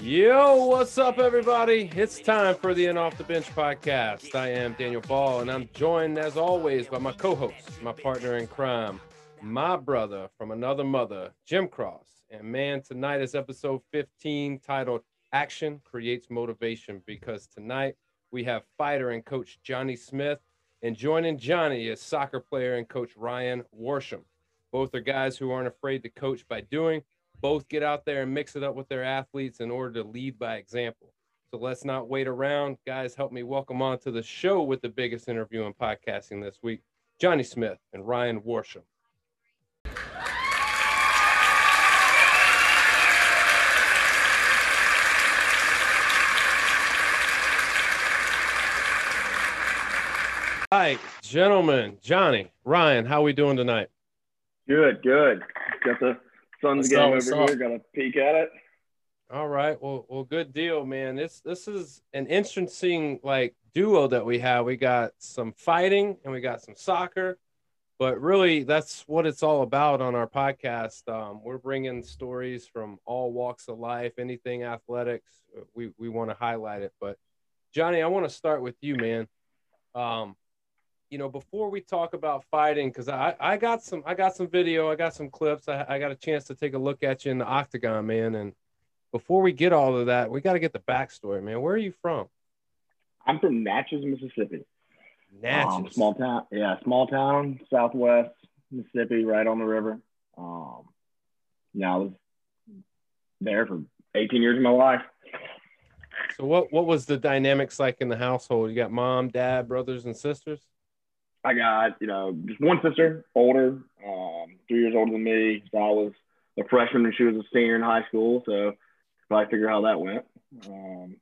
Yo, what's up, everybody? It's time for the In Off the Bench podcast. I am Daniel Ball, and I'm joined, as always, by my co host, my partner in crime, my brother from another mother, Jim Cross. And man, tonight is episode 15 titled Action Creates Motivation because tonight we have fighter and coach Johnny Smith, and joining Johnny is soccer player and coach Ryan Worsham. Both are guys who aren't afraid to coach by doing both get out there and mix it up with their athletes in order to lead by example. So let's not wait around. Guys, help me welcome on to the show with the biggest interview in podcasting this week, Johnny Smith and Ryan Worsham. Hi, gentlemen. Johnny, Ryan, how are we doing tonight? Good, good. Got the Suns game over here. Got a peek at it. All right. Well, well, good deal, man. This this is an interesting like duo that we have. We got some fighting and we got some soccer, but really that's what it's all about on our podcast. Um, we're bringing stories from all walks of life, anything athletics. We we want to highlight it. But Johnny, I want to start with you, man. Um, you know, before we talk about fighting, because I, I got some I got some video, I got some clips, I, I got a chance to take a look at you in the octagon, man. And before we get all of that, we got to get the backstory, man. Where are you from? I'm from Natchez, Mississippi. Natchez, um, small town, yeah, small town, Southwest Mississippi, right on the river. Um, yeah, I was there for 18 years of my life. So what what was the dynamics like in the household? You got mom, dad, brothers, and sisters. I got, you know, just one sister, older, um, three years older than me. So I was a freshman and she was a senior in high school. So probably figure how that went. Um,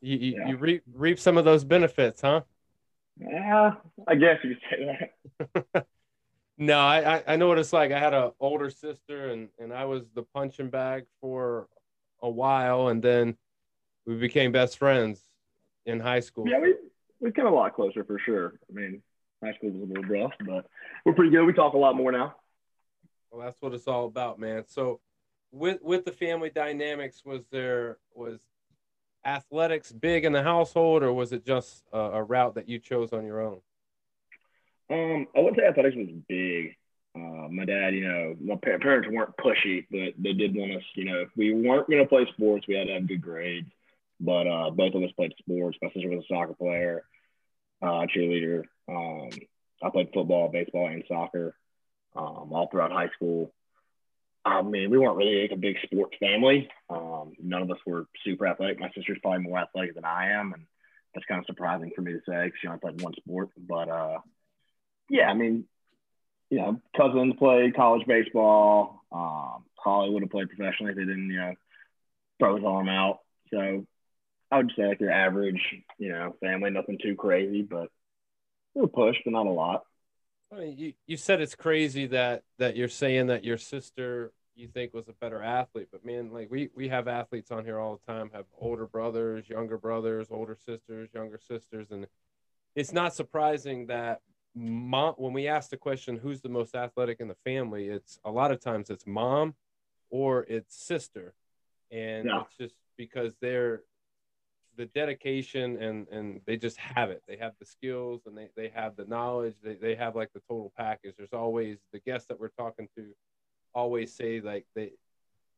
you you, yeah. you reap, reap some of those benefits, huh? Yeah, I guess you could say that. no, I, I know what it's like. I had an older sister and, and I was the punching bag for a while and then we became best friends in high school. Yeah, we, we came a lot closer for sure. I mean, high school was a little rough, but we're pretty good. We talk a lot more now. Well, that's what it's all about, man. So, with with the family dynamics, was there was athletics big in the household, or was it just a, a route that you chose on your own? Um, I would say athletics was big. Uh, my dad, you know, my parents weren't pushy, but they did want us, you know, if we weren't going to play sports, we had to have good grades. But uh, both of us played sports. My sister was a soccer player, uh, cheerleader. Um, I played football, baseball, and soccer um, all throughout high school. I mean, we weren't really like a big sports family. Um, none of us were super athletic. My sister's probably more athletic than I am, and that's kind of surprising for me to say because she only played one sport. But uh, yeah, I mean, you know, cousins played college baseball. Um, Holly would have played professionally if they didn't, you know, throw his arm out. So I would say like your average, you know, family, nothing too crazy, but we were pushed, but not a lot. I mean, you, you said it's crazy that that you're saying that your sister you think was a better athlete, but man, like we we have athletes on here all the time, have older brothers, younger brothers, older sisters, younger sisters, and it's not surprising that mom when we ask the question who's the most athletic in the family, it's a lot of times it's mom or it's sister, and yeah. it's just because they're the dedication and and they just have it. They have the skills and they, they have the knowledge. They, they have like the total package. There's always the guests that we're talking to always say like they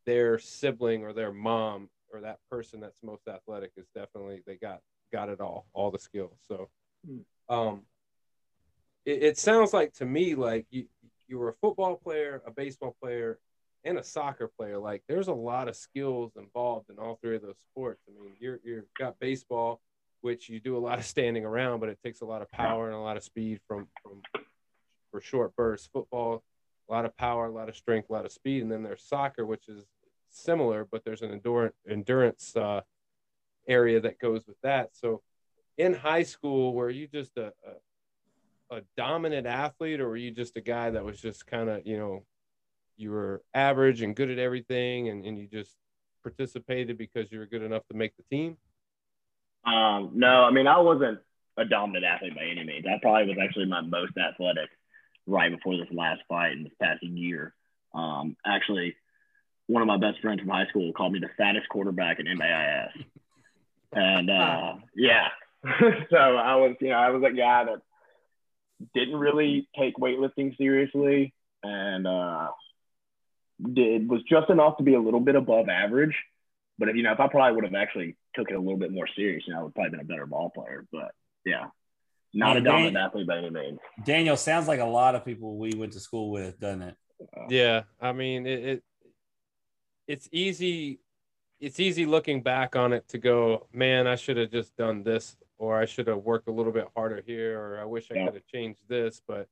their sibling or their mom or that person that's most athletic is definitely they got got it all all the skills. So hmm. um it, it sounds like to me like you you were a football player a baseball player and a soccer player, like there's a lot of skills involved in all three of those sports. I mean, you're you've got baseball, which you do a lot of standing around, but it takes a lot of power and a lot of speed from from for short bursts. Football, a lot of power, a lot of strength, a lot of speed, and then there's soccer, which is similar, but there's an endurance endurance uh, area that goes with that. So, in high school, were you just a, a, a dominant athlete, or were you just a guy that was just kind of you know you were average and good at everything and, and you just participated because you were good enough to make the team? Um, no, I mean, I wasn't a dominant athlete by any means. I probably was actually my most athletic right before this last fight in this past year. Um, actually, one of my best friends from high school called me the fattest quarterback in MAIS. And uh, yeah, so I was, you know, I was a guy that didn't really take weightlifting seriously and uh, did was just enough to be a little bit above average. But if you know, if I probably would have actually took it a little bit more serious, you know, I would probably been a better ball player. But yeah, not Yeah, a dominant Dan- athlete by any means. Daniel sounds like a lot of people we went to school with, doesn't it? Yeah, I mean it, it it's easy it's easy looking back on it to go, man, I should have just done this or I should have worked a little bit harder here or I wish I Yeah. could have changed this, but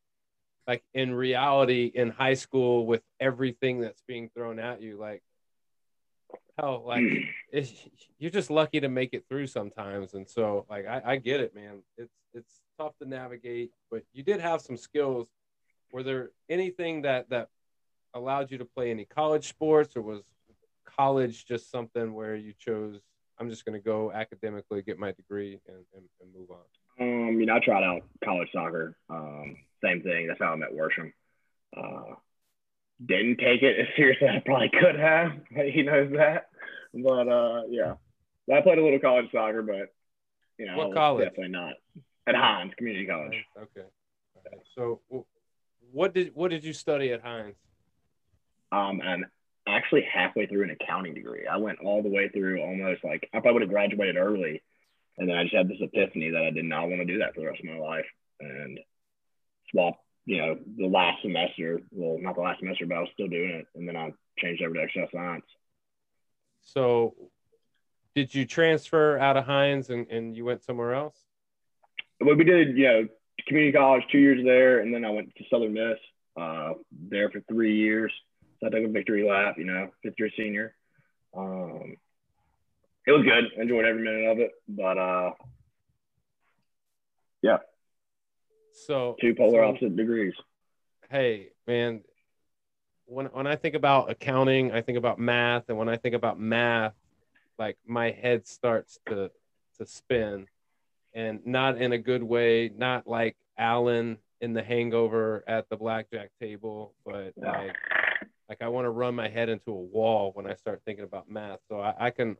like in reality in high school with everything that's being thrown at you like hell like it's, you're just lucky to make it through sometimes. And so like I, I get it man. It's it's tough to navigate but you did have some skills. Were there anything that that allowed you to play any college sports or was college just something where you chose i'm just going to go academically get my degree and, and, and move on Um, you know, I tried out college soccer. Um, same thing. That's how I met Worsham. Uh, didn't take it as seriously as I probably could have. He knows that. But uh, yeah, I played a little college soccer, but you know, What college? definitely not at Hinds Community College. okay right. so what did what did you study at Hinds Um, and actually halfway through an accounting degree. I went all the way through almost like I probably would have graduated early, and then I just had this epiphany that I did not want to do that for the rest of my life, and swapped. You know, the last semester. Well, not the last semester, but I was still doing it, and then I changed over to Excel science. so did you transfer out of Hinds and, and you went somewhere else Well, we did, you know, community college two years there, and then I went to Southern Miss. Uh, there for three years. So I took a victory lap. You know, fifth year senior. Um, it was good. I enjoyed every minute of it, but uh, yeah, so two polar so- opposite degrees. hey man when when i think about accounting i think about math and when i think about math like my head starts to to spin. And not in a good way not like alan in the hangover at the blackjack table but like like i want to run my head into a wall when i start thinking about math. So i, I can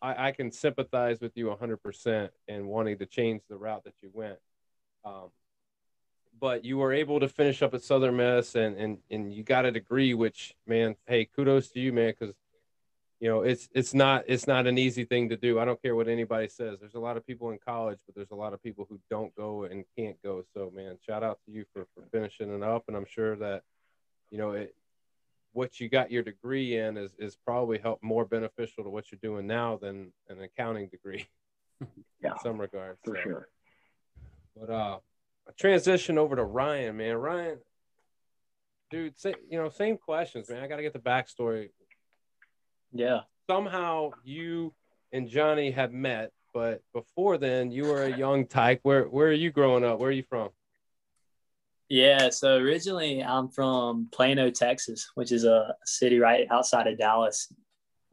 I, I can sympathize with you 100% in wanting to change the route that you went um, but you were able to finish up at Southern Miss and and and you got a degree, which man, hey, kudos to you, man, because you know it's it's not it's not an easy thing to do. I don't care what anybody says. There's a lot of people in college, but there's a lot of people who don't go and can't go. So man, shout out to you for, for finishing it up, and I'm sure that you know it. What you got your degree in is is probably help more beneficial to what you're doing now than an accounting degree. Yeah, in some regards. for So- sure. But uh, a transition over to Ryan, man. Ryan, dude, say, you know, same questions, man. I got to get the backstory. Yeah. Somehow you and Johnny have met, but before then, you were a young tyke. Where Where are you growing up? Where are you from? Yeah. So originally, I'm from Plano, Texas, which is a city right outside of Dallas.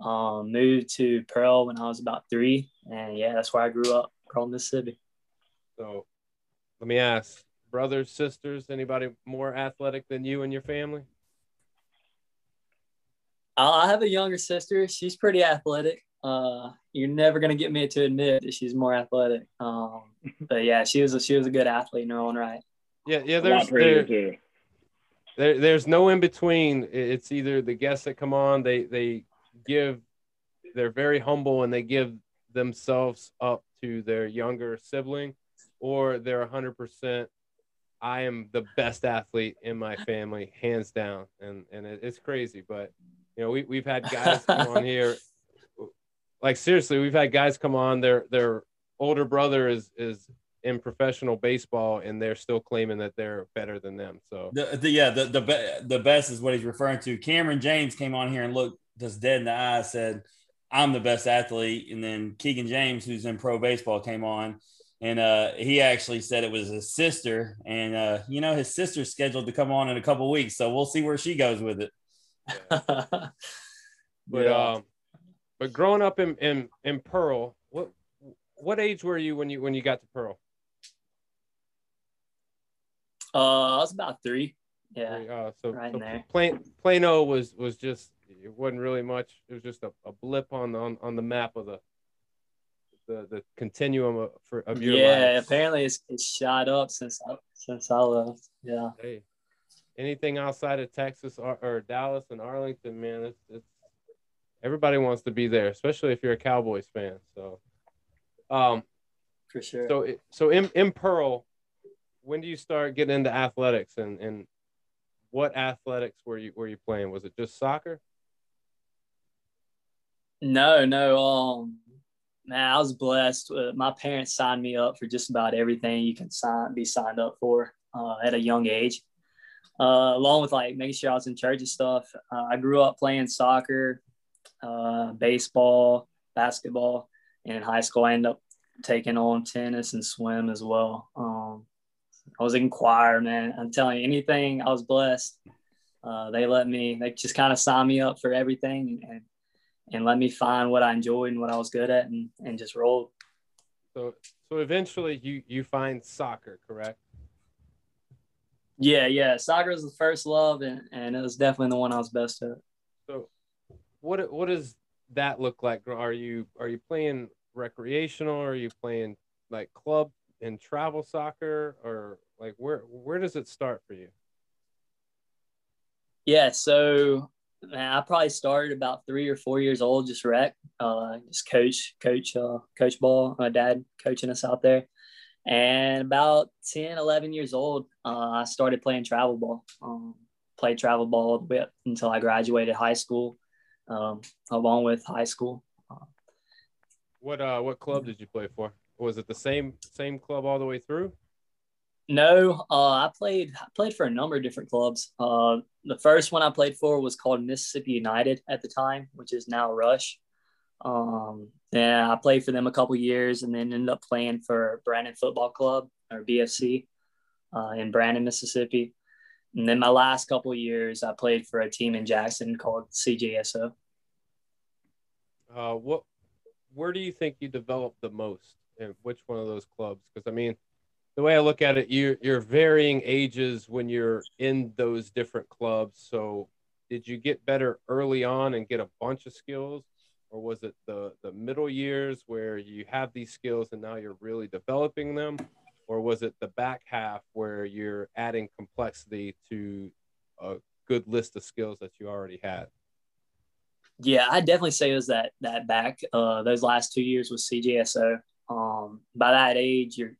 Um, moved to Pearl when I was about three, and yeah, that's where I grew up, Pearl, Mississippi. So, let me ask, brothers, sisters, anybody more athletic than you and your family? I I have a younger sister. She's pretty athletic. Uh, you're never gonna get me to admit that she's more athletic. Um, but yeah, she was a, she was a good athlete in her own right. Yeah, yeah. There's there, there, there's no in between. It's either the guests that come on, they they give, they're very humble and they give themselves up to their younger sibling, or they're hundred percent. I am the best athlete in my family, hands down, and and it, it's crazy. But you know, we we've had guys come on here, like seriously, we've had guys come on. Their their older brother is is in professional baseball, and they're still claiming that they're better than them. So The, the yeah, the the be- the best is what he's referring to. Cameron James came on here and looked just dead in the eye, said, "I'm the best athlete," and then Keegan James, who's in pro baseball, came on. And uh, he actually said it was his sister, and uh, you know his sister's scheduled to come on in a couple weeks, so we'll see where she goes with it. But Yeah. um, but growing up in, in in Pearl, what what age were you when you when you got to Pearl? Uh, I was about three. Yeah. Uh, so, right so there. Plan- Plano was was just it wasn't really much. It was just a, a blip on the on, on the map of the the, the continuum of, for of your yeah, life. apparently it's, it's shot up since I, since I left. Yeah. Hey, anything outside of Texas or, or Dallas and Arlington, man, it's, it's everybody wants to be there, especially if you're a Cowboys fan. So, um, For sure. so it- so in in Pearl, when do you start getting into athletics and and what athletics were you were you playing? Was it just soccer? No, no. Um, man, I was blessed. Uh, my parents signed me up for just about everything you can sign be signed up for uh, at a young age. Uh, along with like making sure I was in church and stuff. Uh, I grew up playing soccer, uh, baseball, basketball, and in high school I ended up taking on tennis and swim as well. Um, I was in choir, man. I'm telling you, anything I was blessed. Uh, they let me. They just kind of signed me up for everything and and let me find what I enjoyed and what I was good at and, and just rolled. So so eventually you you find soccer, correct? Yeah, yeah. Soccer was the first love and, and it was definitely the one I was best at. So what what does that look like? Are you are you playing recreational? Or are you playing like club and travel soccer, or like where where does it start for you? Yeah, so man, I probably started about three or four years old, just rec, uh, just coach, coach, uh, coach ball. My dad coaching us out there. And about 10, 11 years old, uh, I started playing travel ball. Um, played travel ball until I graduated high school, um, along with high school. What uh what club did you play for? Was it the same same club all the way through? No, uh, I played I played for a number of different clubs. Uh, the first one I played for was called Mississippi United at the time, which is now Rush. Um, yeah, I played for them a couple years, and then ended up playing for Brandon Football Club or BFC uh, in Brandon, Mississippi. And then my last couple years, I played for a team in Jackson called CJSO. Uh, what where do you think you developed the most, and which one of those clubs? Because I mean, the way I look at it, you you're varying ages when you're in those different clubs. So, did you get better early on and get a bunch of skills, or was it the the middle years where you have these skills and now you're really developing them, or was it the back half where you're adding complexity to a good list of skills that you already had? Yeah, I definitely say it was that that back uh, those last two years with CJSO. Um, by that age, you're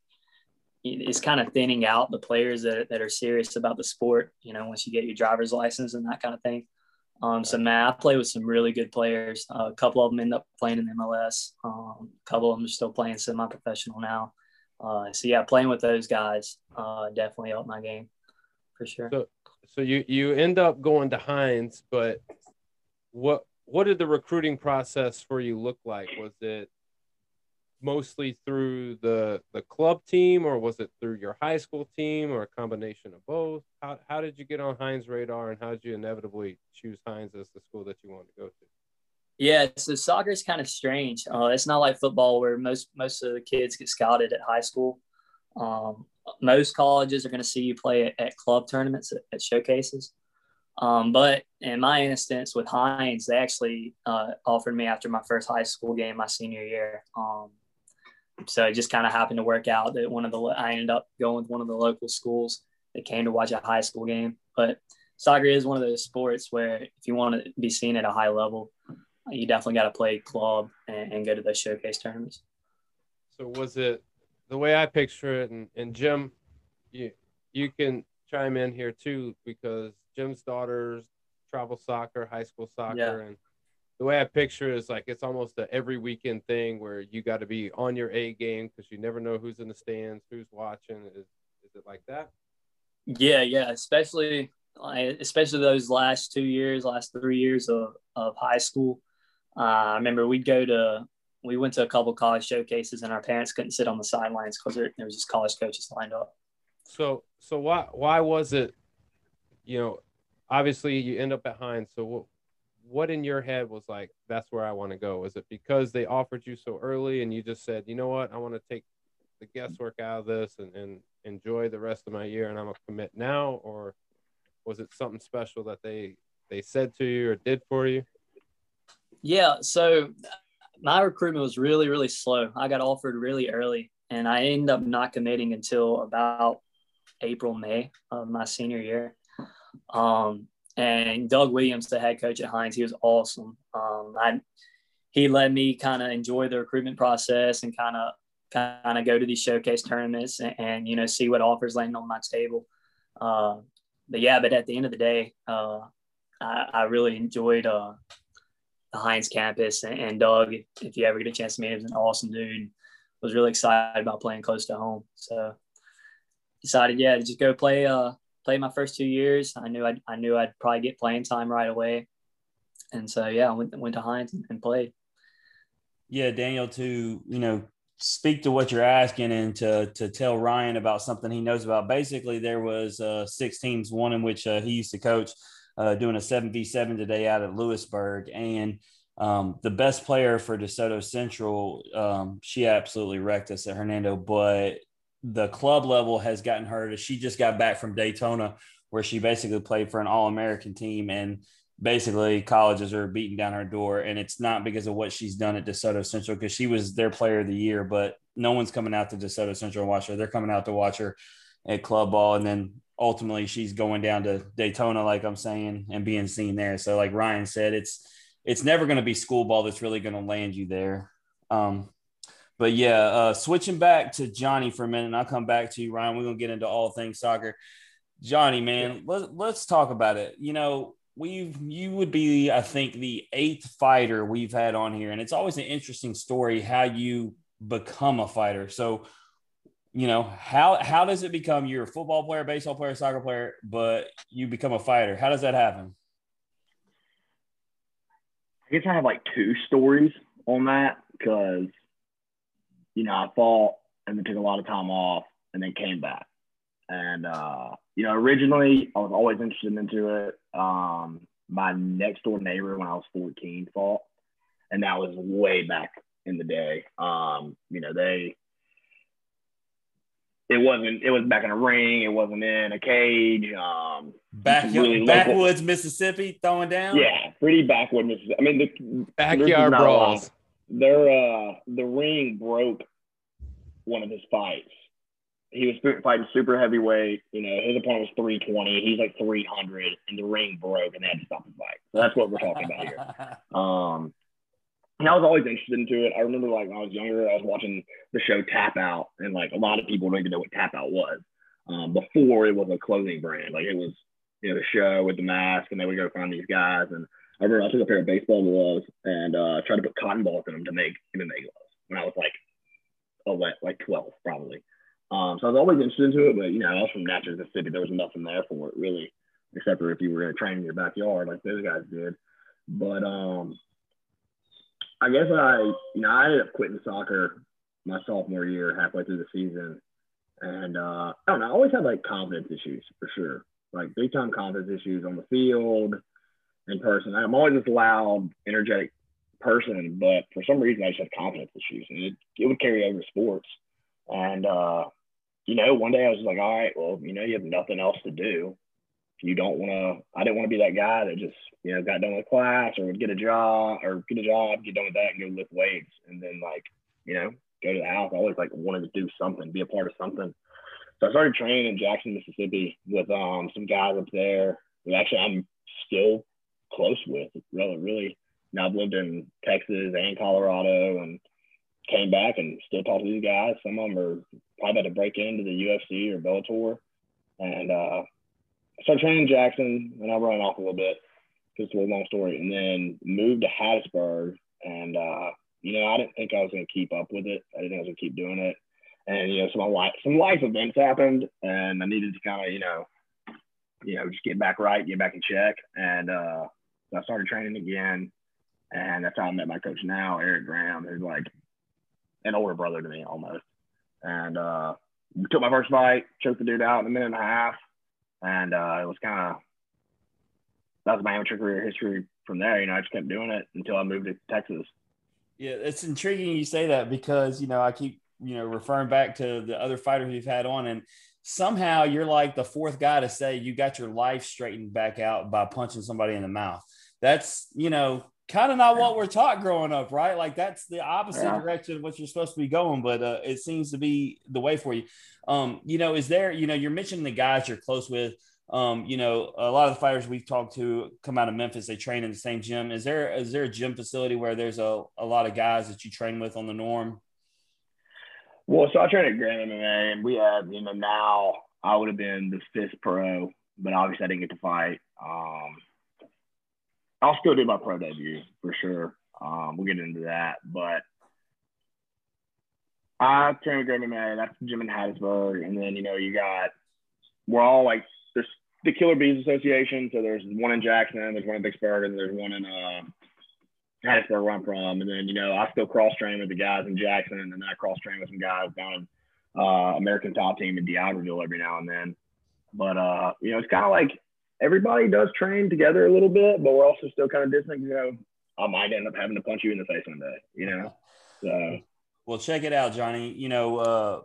it's kind of thinning out the players that, that are serious about the sport. You know, once you get your driver's license and that kind of thing. Um, so man, I play with some really good players. Uh, a couple of them end up playing in MLS. Um, a couple of them are still playing semi-professional now. Uh, so yeah, playing with those guys uh, definitely helped my game for sure. So, so you you end up going to Hinds, but what what did the recruiting process for you look like? Was it mostly through the the club team, or was it through your high school team, or a combination of both? How how did you get on Hinds' radar, and how did you inevitably choose Hinds as the school that you wanted to go to? Yeah, so soccer is kind of strange. Uh, it's not like football where most most of the kids get scouted at high school. Um, most colleges are going to see you play at, at club tournaments at, at showcases. Um, but in my instance with Hinds, they actually uh, offered me after my first high school game my senior year. Um, so it just kind of happened to work out that one of the I ended up going with one of the local schools that came to watch a high school game. But soccer is one of those sports where if you want to be seen at a high level, you definitely got to play club and, and, go to those showcase tournaments. So was it the way I picture it, and, and Jim, you you can chime in here too because Jim's daughters travel soccer, high school soccer, Yeah. and the way I picture it is like it's almost a every weekend thing where you got to be on your A game because you never know who's in the stands, who's watching. Is is it like that? Yeah, yeah, especially especially those last two years, last three years of, of high school. Uh, I remember we'd go to we went to a couple college showcases and our parents couldn't sit on the sidelines because there, there was just college coaches lined up. So so why why was it? You know, obviously you end up at Hinds. So what what in your head was like that's where I want to go? Was it because they offered you so early and you just said, you know what, I want to take the guesswork out of this and, and enjoy the rest of my year and I'm gonna commit now, or Was it something special that they they said to you or did for you? Yeah, so my recruitment was really really slow. I got offered really early, and I ended up not committing until about April May of my senior year. Um, and Doug Williams, the head coach at Hinds, he was awesome. Um, I he let me kind of enjoy the recruitment process and kind of kind of go to these showcase tournaments and, and, you know see what offers land on my table. Uh, but yeah, but at the end of the day, uh, I, I, really enjoyed uh, the Hinds campus and, and, Doug. If you ever get a chance to meet him, he's an awesome dude. Was really excited about playing close to home. So decided, yeah, to just go play uh, play my first two years. I knew I'd, I knew I'd probably get playing time right away. And so, yeah, I went, went to Hinds and, and played. Yeah, Daniel, to, you know, speak to what you're asking and to to tell Ryan about something he knows about. Basically, there was uh, six teams, one in which uh, he used to coach, uh, doing a seven v seven today out at Lewisburg, and um, the best player for DeSoto Central, um, she absolutely wrecked us at Hernando, but the club level has gotten her. She just got back from Daytona, where she basically played for an All American team and basically colleges are beating down her door and it's not because of what she's done at DeSoto Central because she was their player of the year, but no one's coming out to DeSoto Central and watch her. They're coming out to watch her at club ball and then ultimately she's going down to Daytona, like I'm saying, and being seen there. So like Ryan said, it's it's never going to be school ball that's really going to land you there. Um, but yeah, uh, switching back to Johnny for a minute, and I'll come back to you, Ryan. We're gonna get into all things soccer. Johnny, man, let, let's talk about it. You know, we've you would be i think the eighth fighter we've had on here and it's always an interesting story how you become a fighter so you know how how does it become you're a football player baseball player soccer player but you become a fighter how does that happen i guess i have like two stories on that because you know i fought and then took a lot of time off and then came back and uh you know, originally I was always interested into it. Um, my next door neighbor when I was 14 fought, and that was way back in the day. Um, you know, they it wasn't it was back in a ring, it wasn't in a cage. Um back really backwoods local. Mississippi throwing down. Yeah, pretty backwoods Mississippi. I mean the backyard brawls. Their uh the ring broke one of his fights he was fighting super heavyweight. You know, his opponent was 320. He's like 300, and the ring broke, and they had to stop the fight. So that's what we're talking about here. Um, and I was always interested into it. I remember like when I was younger, I was watching the show Tap Out, and like a lot of people don't even know what Tap Out was. Um, before it was a clothing brand, like it was you know the show with the mask, and they would go find these guys. And I remember I took a pair of baseball gloves and uh, tried to put cotton balls in them to make MMA gloves when I was like, oh, like 12 probably. Um, so I was always interested into it, but you know, I was from Natchez, Mississippi. There was nothing there for it really, except for if you were going to train in your backyard like those guys did. But um, I guess I, you know, I ended up quitting soccer my sophomore year, halfway through the season, and uh, I don't know. I always had like confidence issues for sure, like big time confidence issues on the field, in person. I'm always this loud, energetic person, but for some reason I just had confidence issues, and it, it would carry over sports. And uh, you know, one day I was like, all right, well, you know, you have nothing else to do. You don't want to, I didn't want to be that guy that just, you know, got done with class or would get a job or get a job, get done with that and go lift weights. And then like, you know, go to the house. I always like wanted to do something, be a part of something. So I started training in Jackson, Mississippi with um, some guys up there who actually I'm still close with. Really, really. Now I've lived in Texas and Colorado and came back and still talk to these guys. Some of them are probably about to break into the UFC or Bellator. And uh, started training Jackson, and I ran off a little bit because it's a long story. And then moved to Hattiesburg, and uh, you know I didn't think I was going to keep up with it. I didn't think I was going to keep doing it. And you know some life some life events happened, and I needed to kind of you know you know just get back right, get back in check. And uh, so I started training again, and that's how I met my coach now, Eric Graham, who's like an older brother to me almost. And uh, took my first fight, choked the dude out in a minute and a half, and uh, it was kind of that was my amateur career history from there. You know, I just kept doing it until I moved to Texas. Yeah, it's intriguing you say that because you know I keep you know referring back to the other fighters we've had on, and somehow you're like the fourth guy to say you got your life straightened back out by punching somebody in the mouth. That's, you know, kind of not what we're taught growing up, right? Like that's the opposite yeah. direction of what you're supposed to be going, but uh, it seems to be the way for you. Um, you know, is there, you know, you're mentioning the guys you're close with. Um, you know, a lot of the fighters we've talked to come out of Memphis. They train in the same gym. Is there is there a gym facility where there's a, a lot of guys that you train with on the norm? Well, so I trained at Grand MMA, and we had, you know, now I would have been the fifth pro, but obviously I didn't get to fight. Um, I'll still do my pro debut for sure. Um, we'll get into that, but I with Grand MMA. That's gym in Hattiesburg, and then you know you got we're all like there's the Killer Bees Association. So there's one in Jackson, there's one in Vicksburg, and there's one in uh, Hattiesburg where I'm from. And then, you know, I still cross train with the guys in Jackson, and then I cross train with some guys down in uh, American Top Team in D'Iberville every now and then. But, uh, you know, it's kind of like everybody does train together a little bit, but we're also still kind of distant. You know, I might end up having to punch you in the face one day, you know? So. Well, check it out, Johnny. You know, uh,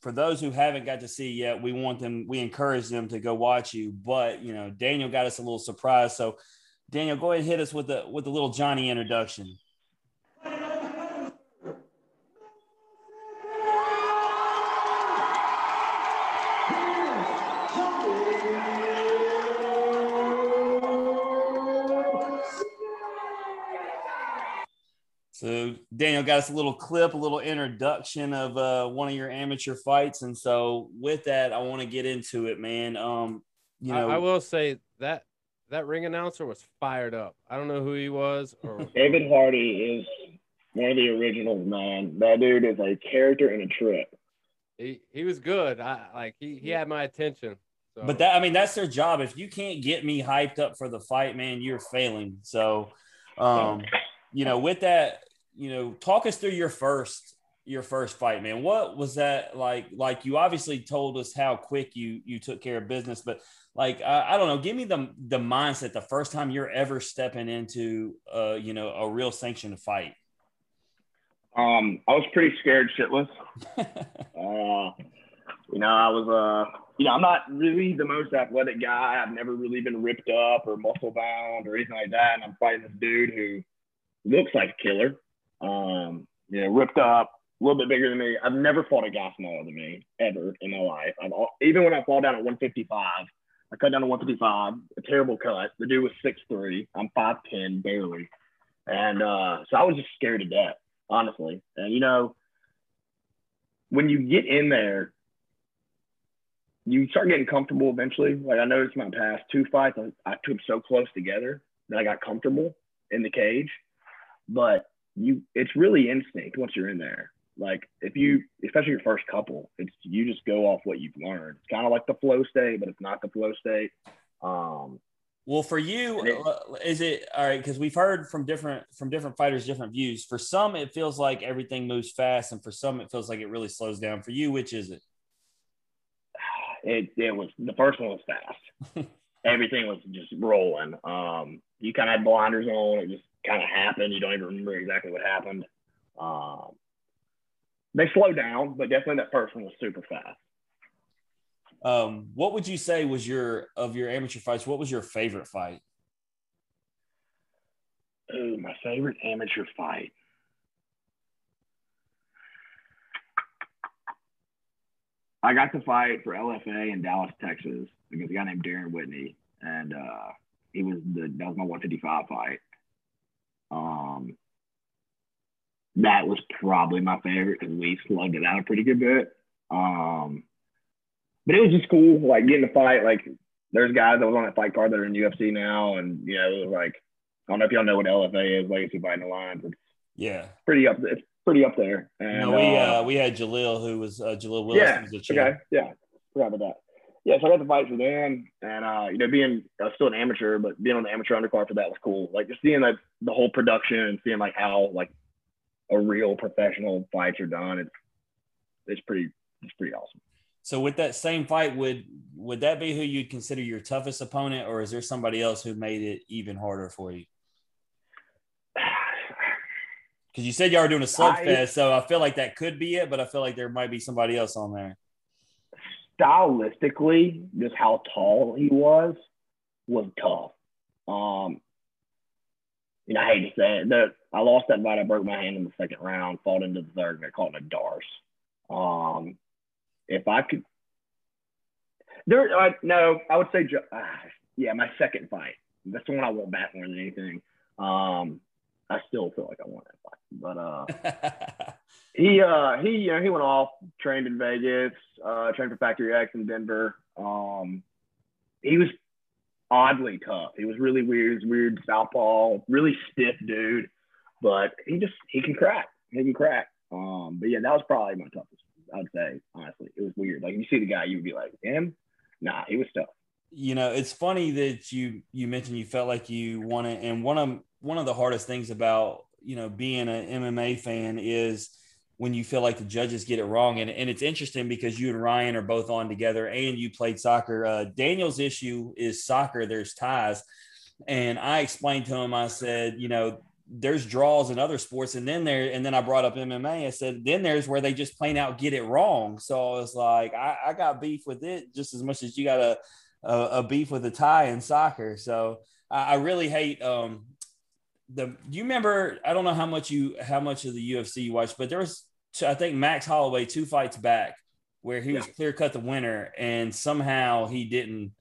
for those who haven't got to see yet, we want them, we encourage them to go watch you. But you know, Daniel got us a little surprise. So, Daniel, go ahead and hit us with the with the little Johnny introduction. So Daniel got us a little clip, a little introduction of uh, one of your amateur fights, and so with that, I want to get into it, man. Um, you know, I, I, will say that that ring announcer was fired up. I don't know who he was. Or... David Hardy is one of the originals, man. That dude is a character and a trip. He he was good. I like he he had my attention. So. But that I mean that's their job. If you can't get me hyped up for the fight, man, you're failing. So, um, you know, with that you know, talk us through your first your first fight, man. What was that like? Like you obviously told us how quick you you took care of business, but like I, I don't know, give me the the mindset the first time you're ever stepping into uh you know a real sanctioned fight. Um, I was pretty scared shitless. uh, you know, I was uh, you know, I'm not really the most athletic guy. I've never really been ripped up or muscle bound or anything like that. And I'm fighting this dude who looks like a killer. Um, yeah, ripped up, a little bit bigger than me. I've never fought a guy smaller than me ever in my life. I've all, even when I fall down at 155, I cut down to 155, a terrible cut. The dude was 6'3. I'm 5'10, barely. And uh, so I was just scared to death, honestly. And you know, when you get in there, you start getting comfortable eventually. Like I noticed my past two fights, I, I took so close together that I got comfortable in the cage. But you it's really instinct once you're in there. Like if you, especially your first couple, it's you just go off what you've learned. It's kind of like the flow state, but it's not the flow state. Um, well, for you, it, uh, is it all right? Because we've heard from different from different fighters different views. For some, it feels like everything moves fast, and for some, it feels like it really slows down. For you, which is it? It it was the first one was fast. everything was just rolling. Um, you kind of had blinders on. It just kind of happened. You don't even remember exactly what happened. Um, they slowed down, but definitely that first one was super fast. Um, what would you say was your of your amateur fights? What was your favorite fight? Ooh, my favorite amateur fight. I got to fight for LFA in Dallas, Texas, against a guy named Darren Whitney, and uh, he was the that was my 155 fight. Um, that was probably my favorite because we slugged it out a pretty good bit. Um, but it was just cool, like getting to fight. Like there's guys that was on that fight card that are in UFC now, and you know, it was like I don't know if y'all know what LFA is, Legacy Fighting Alliance. It's yeah, pretty up. It's pretty up there. And, no, we uh, uh, we had Jaleel who was uh, Jaleel Willis. Yeah, okay, yeah, forgot about that yeah, so I got to fight for them, and uh, you know, being uh, still an amateur, but being on the amateur undercard for that was cool. Like just seeing like the whole production and seeing like how like a real professional fights are done. It's it's pretty it's pretty awesome. So with that same fight, would would that be who you'd consider your toughest opponent, or is there somebody else who made it even harder for you? Because you said you are doing a slugfest, so I feel like that could be it, but I feel like there might be somebody else on there. stylistically, just how tall he was was tough. Um, you know, I hate to say it, that I lost that fight. I broke my hand in the second round, fought into the third, and I caught in a D'Arce. Um, if I could, there, no, I would say, uh, yeah, my second fight. That's the one I want back more than anything. Um, I still feel like I want that fight, but uh, he uh he you know he went off, trained in Vegas, uh, trained for Factory X in Denver. Um, he was oddly tough. He was really weird, weird southpaw, really stiff dude, but he just he can crack. He can crack. Um, but yeah, that was probably my toughest. I'd say honestly, it was weird. Like you see the guy, you would be like, him? Nah, he was tough. You know, it's funny that you you mentioned you felt like you wanted, and one of one of the hardest things about you know being an MMA fan is when you feel like the judges get it wrong. And, and it's interesting because you and Ryan are both on together and you played soccer. Uh, Daniel's issue is soccer, there's ties. And I explained to him, I said, you know, there's draws in other sports. And then there, and then I brought up MMA. I said, then there's where they just plain out get it wrong. So I was like, I, I got beef with it just as much as you got a, a, a beef with a tie in soccer. So I, I really hate, um, the you remember I don't know how much you how much of the UFC you watched, but there was I think Max Holloway two fights back where he yeah. was clear cut the winner and somehow he didn't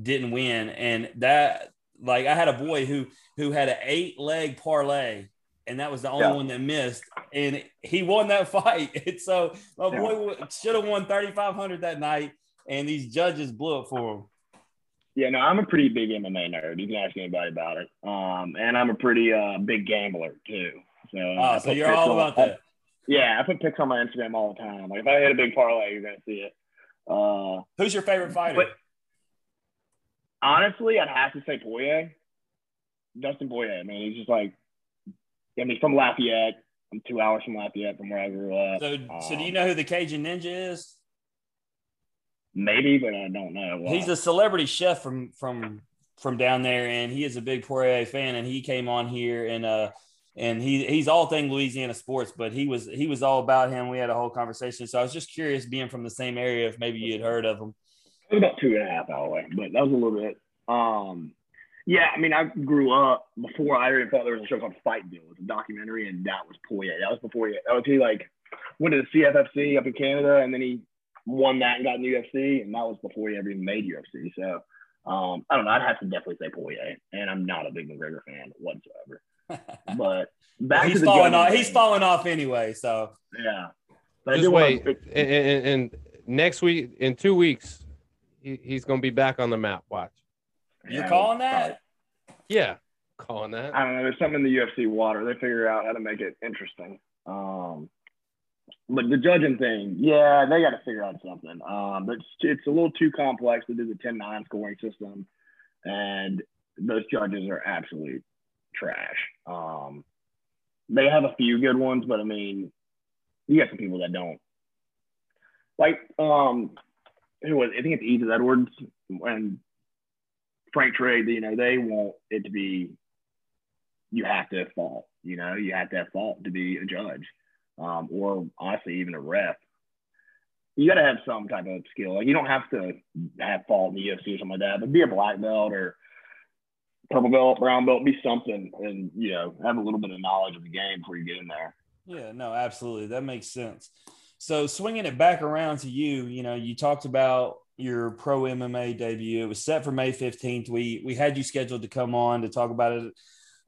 didn't win and that like I had a boy who who had an eight leg parlay and that was the only yeah. one that missed and he won that fight and so my yeah. boy should have won 3500 that night and these judges blew it for him yeah, no, I'm a pretty big MMA nerd. You can ask anybody about it. Um, and I'm a pretty uh, big gambler too. So, oh, so you're all about that. Yeah, I put pics on my Instagram all the time. Like if I hit a big parlay, you're gonna see it. Uh, Who's your favorite fighter? But honestly, I'd have to say Poirier. Dustin Poirier. I mean, he's just like, I mean, he's from Lafayette. I'm two hours from Lafayette, from where I grew up. So, um, so do you know who the Cajun Ninja is? Maybe, but I don't know. Wow. He's a celebrity chef from from from down there, and he is a big Poirier fan. And he came on here and uh and he he's all thing Louisiana sports, but he was he was all about him. We had a whole conversation. So I was just curious, being from the same area, if maybe you had heard of him. It was about two and a half hour away, but that was a little bit. Um, yeah, I mean, I grew up before I even thought there was a show called Fightville. It was a documentary, and that was Poirier. That was before he, that was he like went to the CFFC up in Canada, and then he won that and got in the UFC, and that was before he ever even made UFC. So um, I don't know. I'd have to definitely say Poirier, and I'm not a big McGregor fan whatsoever. But back he's to the falling off. Thing. He's falling off anyway. So yeah. But Just wait, and, and, and, next week, in two weeks, he, he's going to be back on the map. Watch. You're yeah, calling that? Yeah, calling that. I don't know. There's something in the UFC water. They figure out how to make it interesting. Um, but the judging thing, yeah, they got to figure out something. Um, it's it's a little too complex to do the 10-9 scoring system, and those judges are absolute trash. Um, they have a few good ones, but I mean, you got some people that don't. Like, um, who was I think it's Edith Edwards and Frank Trade. You know, they want it to be. You have to have fault. You know, you have to have fault to be a judge um, or honestly even a ref. you got to have some type of skill. Like you don't have to have fault in the UFC or something like that, but be a black belt or purple belt, brown belt, be something, and you know have a little bit of knowledge of the game before you get in there. Yeah, no, absolutely, that makes sense. So swinging it back around to you, you know, you talked about your pro MMA debut. It was set for May fifteenth. We we had you scheduled to come on to talk about it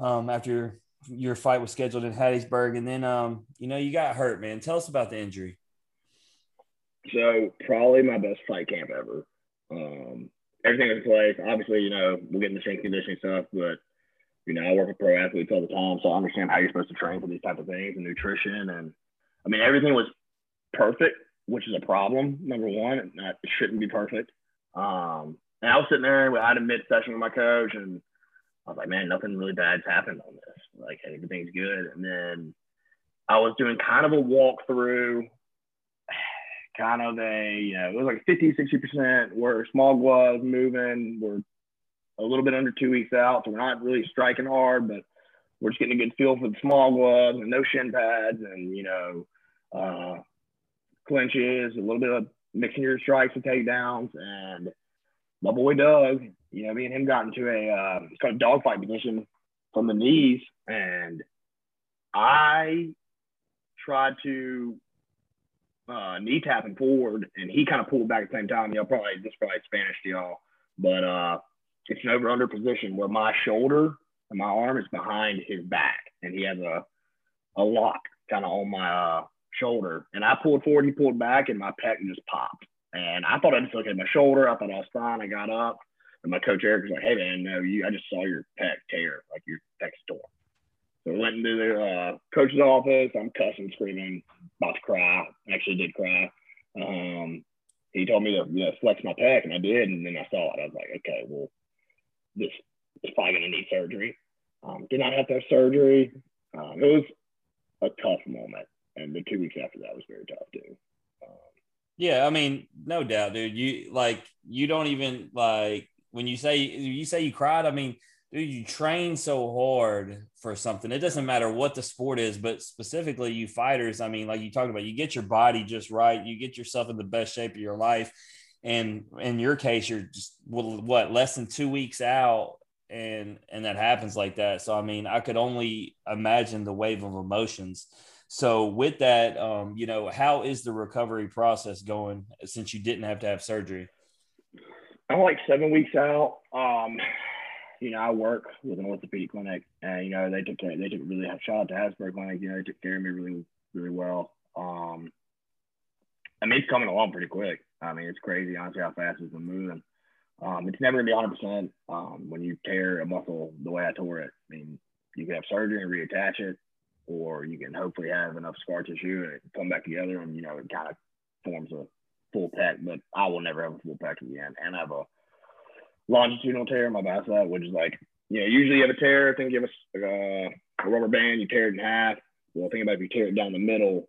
um, after your fight was scheduled in Hattiesburg, and then um, you know, you got hurt, man. Tell us about the injury. So probably my best fight camp ever. Um, everything in place. Obviously, you know, we're getting the strength conditioning stuff, but you know, I work with pro athletes all the time, so I understand how you're supposed to train for these type of things and nutrition. And I mean, everything was perfect, which is a problem. Number one, it shouldn't be perfect. Um, and I was sitting there, I had a mid session with my coach, and I was like, man, nothing really bad's happened on this. Like everything's good. And then I was doing kind of a walkthrough, kind of a, you know, it was like 50, 60% where small gloves moving. We're a little bit under two weeks out. So we're not really striking hard, but we're just getting a good feel for the small gloves and no shin pads and, you know, uh, clinches, a little bit of mixing your strikes and takedowns. And my boy Doug, you know, me and him got into a uh, a dogfight position from the knees, and I tried to uh, knee tapping forward, and he kind of pulled back at the same time. Y'all probably this probably Spanish to y'all, but uh, it's an over under position where my shoulder and my arm is behind his back, and he has a a lock kind of on my uh, shoulder, and I pulled forward, he pulled back, and my pec just popped. And I thought I just looked at my shoulder. I thought I was fine. I got up, and my coach Eric was like, "Hey man, no, you. I just saw your pec tear, like your pec torn." So I went into the uh, coach's office. I'm cussing, screaming, about to cry. Actually, did cry. Um, he told me to you know, flex my pec, and I did. And then I saw it. I was like, okay, well, this is probably going to need surgery. Um, did not have to have surgery. Um, it was a tough moment, and the two weeks after that was very tough too. Yeah, I mean, no doubt, dude. You like you don't even like when you say you say you cried. I mean, dude, you train so hard for something. It doesn't matter what the sport is, but specifically you fighters. I mean, like you talked about, you get your body just right. You get yourself in the best shape of your life. And in your case, you're just what less than two weeks out, and and that happens like that. So I mean, I could only imagine the wave of emotions. So with that, um, you know, how is the recovery process going since you didn't have to have surgery? I'm like seven weeks out. Um, you know, I work with an orthopedic clinic, and you know, they took care, they took really shout out to Hasbro Clinic. You know, they took care of me really, really well. Um, I mean, it's coming along pretty quick. I mean, it's crazy, honestly, how fast it's been moving. Um, it's never gonna be 100 percent um, when you tear a muscle the way I tore it. I mean, you can have surgery and reattach it, or you can hopefully have enough scar tissue and come back together, and you know, it kind of forms a full pec. But I will never have a full pec again, and I have a longitudinal tear in my bicep, which is like, you know, usually you have a tear, think you have a, uh, a rubber band, you tear it in half. Well, think about if you tear it down the middle,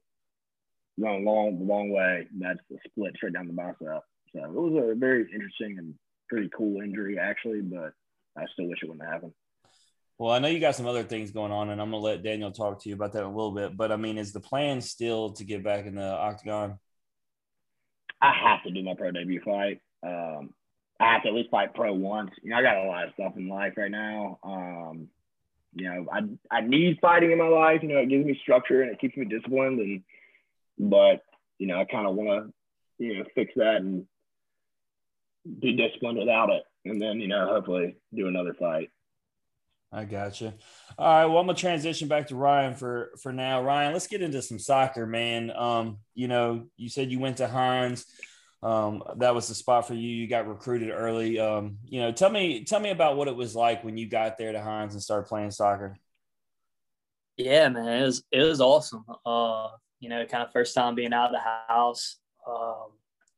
long, long, long way, that's the split straight down the bicep. So it was a very interesting and pretty cool injury, actually, but I still wish it wouldn't happen. Well, I know you got some other things going on, and I'm gonna let Daniel talk to you about that in a little bit. But I mean, is the plan still to get back in the octagon? I have to do my pro debut fight. Um, I have to at least fight pro once. You know, I got a lot of stuff in life right now. Um, you know, I I need fighting in my life. You know, it gives me structure and it keeps me disciplined. And but you know, I kind of want to you know fix that and be disciplined without it, and then you know, hopefully do another fight. I gotcha. All right. Well, I'm gonna transition back to Ryan for for now. Ryan, let's get into some soccer, man. Um, you know, you said you went to Hinds um, that was the spot for you. You got recruited early. Um, you know, tell me tell me about what it was like when you got there to Hinds and started playing soccer. Yeah, man, it was it was awesome. Uh, you know, kind of first time being out of the house. Um,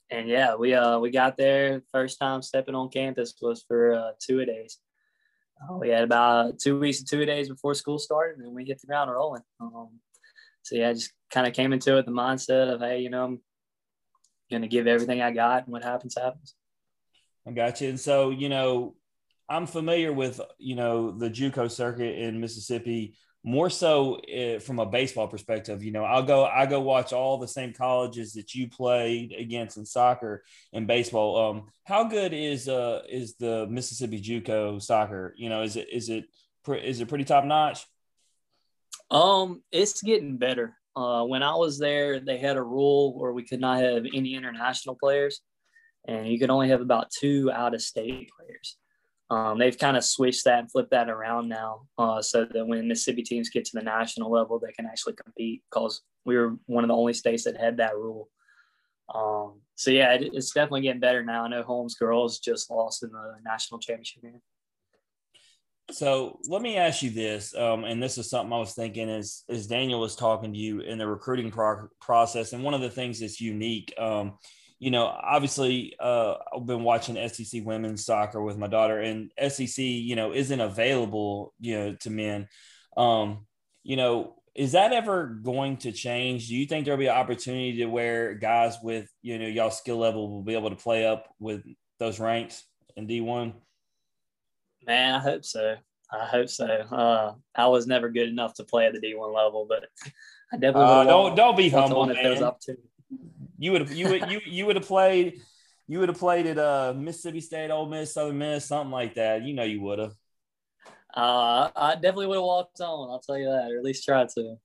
and yeah, we uh we got there first time stepping on campus was for uh, two days. Uh, we had about two weeks and two days before school started, and we hit the ground rolling. Um, so yeah, I just kind of came into it the mindset of hey, you know, I'm going to give everything I got, and what happens, happens. I got you. And so, you know, I'm familiar with, you know, the JUCO circuit in Mississippi more so uh, from a baseball perspective. You know, I'll go, I go watch all the same colleges that you played against in soccer and baseball. Um, how good is uh is the Mississippi JUCO soccer? You know, is it is it is it pretty top notch? Um, it's getting better. Uh, when I was there, they had a rule where we could not have any international players, and you could only have about two out of state players. Um, they've kind of switched that and flipped that around now, uh, so that when Mississippi teams get to the national level, they can actually compete. Because we were one of the only states that had that rule. Um, so yeah, it, it's definitely getting better now. I know Holmes girls just lost in the national championship game. So let me ask you this, um, and this is something I was thinking as as Daniel was talking to you in the recruiting pro- process, and one of the things that's unique, um, you know, obviously uh, I've been watching SEC women's soccer with my daughter, and SEC, you know, isn't available, you know, to men. Um, you know, is that ever going to change? Do you think there'll be an opportunity to where guys with you know y'all skill level will be able to play up with those ranks in D one? Man, I hope so. I hope so. Uh, I was never good enough to play at the D1 level, but I definitely uh, don't don't be humble, man. You would you would you you would have played you would have played at uh Mississippi State, Ole Miss, Southern Miss, something like that. You know you would have. Uh, I definitely would have walked on. I'll tell you that, or at least tried to.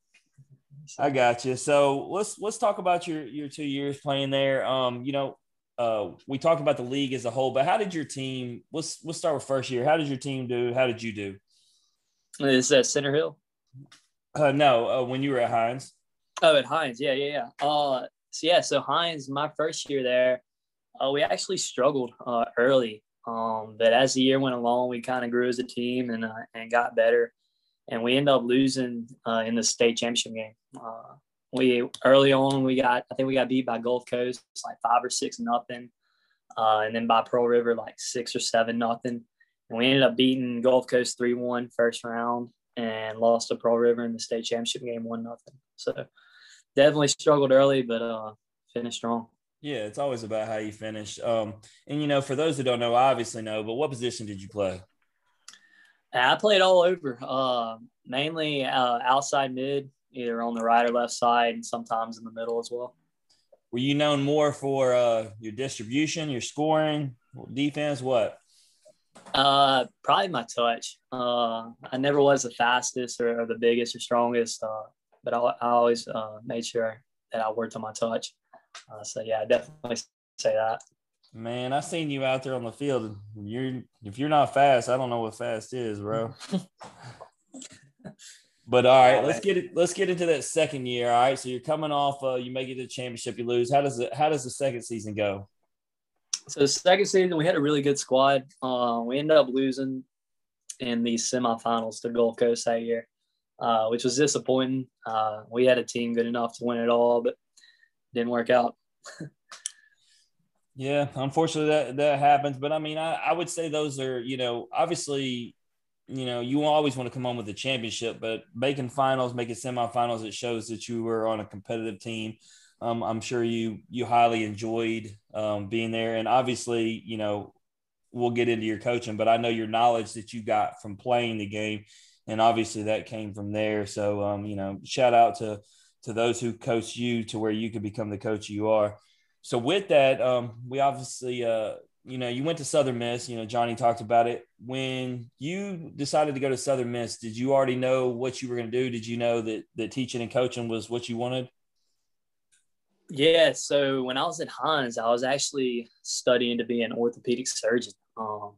I got you. So let's let's talk about your your two years playing there. Um, you know, uh, we talked about the league as a whole, but how did your team? Let's let's start with first year. How did your team do? How did you do? Is that Center Hill? Uh, no, uh, when you were at Hinds. Oh, at Hinds, yeah, yeah, yeah. Uh, so yeah, so Hinds, my first year there, uh, we actually struggled uh, early. Um, but as the year went along, we kind of grew as a team and uh, and got better, and we ended up losing uh, in the state championship game. Uh, we early on we got I think we got beat by Gulf Coast like five or six nothing, uh, and then by Pearl River like six or seven nothing, and we ended up beating Gulf Coast three one first round and lost to Pearl River in the state championship game one nothing. So definitely struggled early, but uh, finished strong. Yeah, it's always about how you finish. Um, and you know, for those that don't know, I obviously know, but what position did you play? I played all over, uh, mainly uh, outside mid, either on the right or left side, and sometimes in the middle as well. Were you known more for uh, your distribution, your scoring, defense? What? Uh, probably my touch. Uh, I never was the fastest or, or the biggest or strongest, uh, but I, I always uh, made sure that I worked on my touch. Uh, so yeah, I definitely say that. Man, I seen you out there on the field. You're if you're not fast, I don't know what fast is, bro. but all right, let's get it. Let's get into that second year. All right, so you're coming off. Uh, you make it to the championship. You lose. How does it? How does the second season go? So the second season, we had a really good squad. Uh, we ended up losing in the semifinals to Gulf Coast that year, uh, which was disappointing. Uh, we had a team good enough to win it all, but didn't work out. yeah, unfortunately that that happens. But I mean, I, I would say those are, you know, obviously, you know, you always want to come on with the championship, but making finals, making semifinals, it shows that you were on a competitive team. Um, I'm sure you you highly enjoyed um, being there, and obviously, you know, we'll get into your coaching, but I know your knowledge that you got from playing the game, and obviously that came from there. So, um, you know, shout out to to those who coach you to where you could become the coach you are. So with that, um, we obviously, uh, you know, you went to Southern Miss. You know, Johnny talked about it. When you decided to go to Southern Miss, did you already know what you were going to do? Did you know that that teaching and coaching was what you wanted? Yeah. So when I was at Hinds, I was actually studying to be an orthopedic surgeon. Um,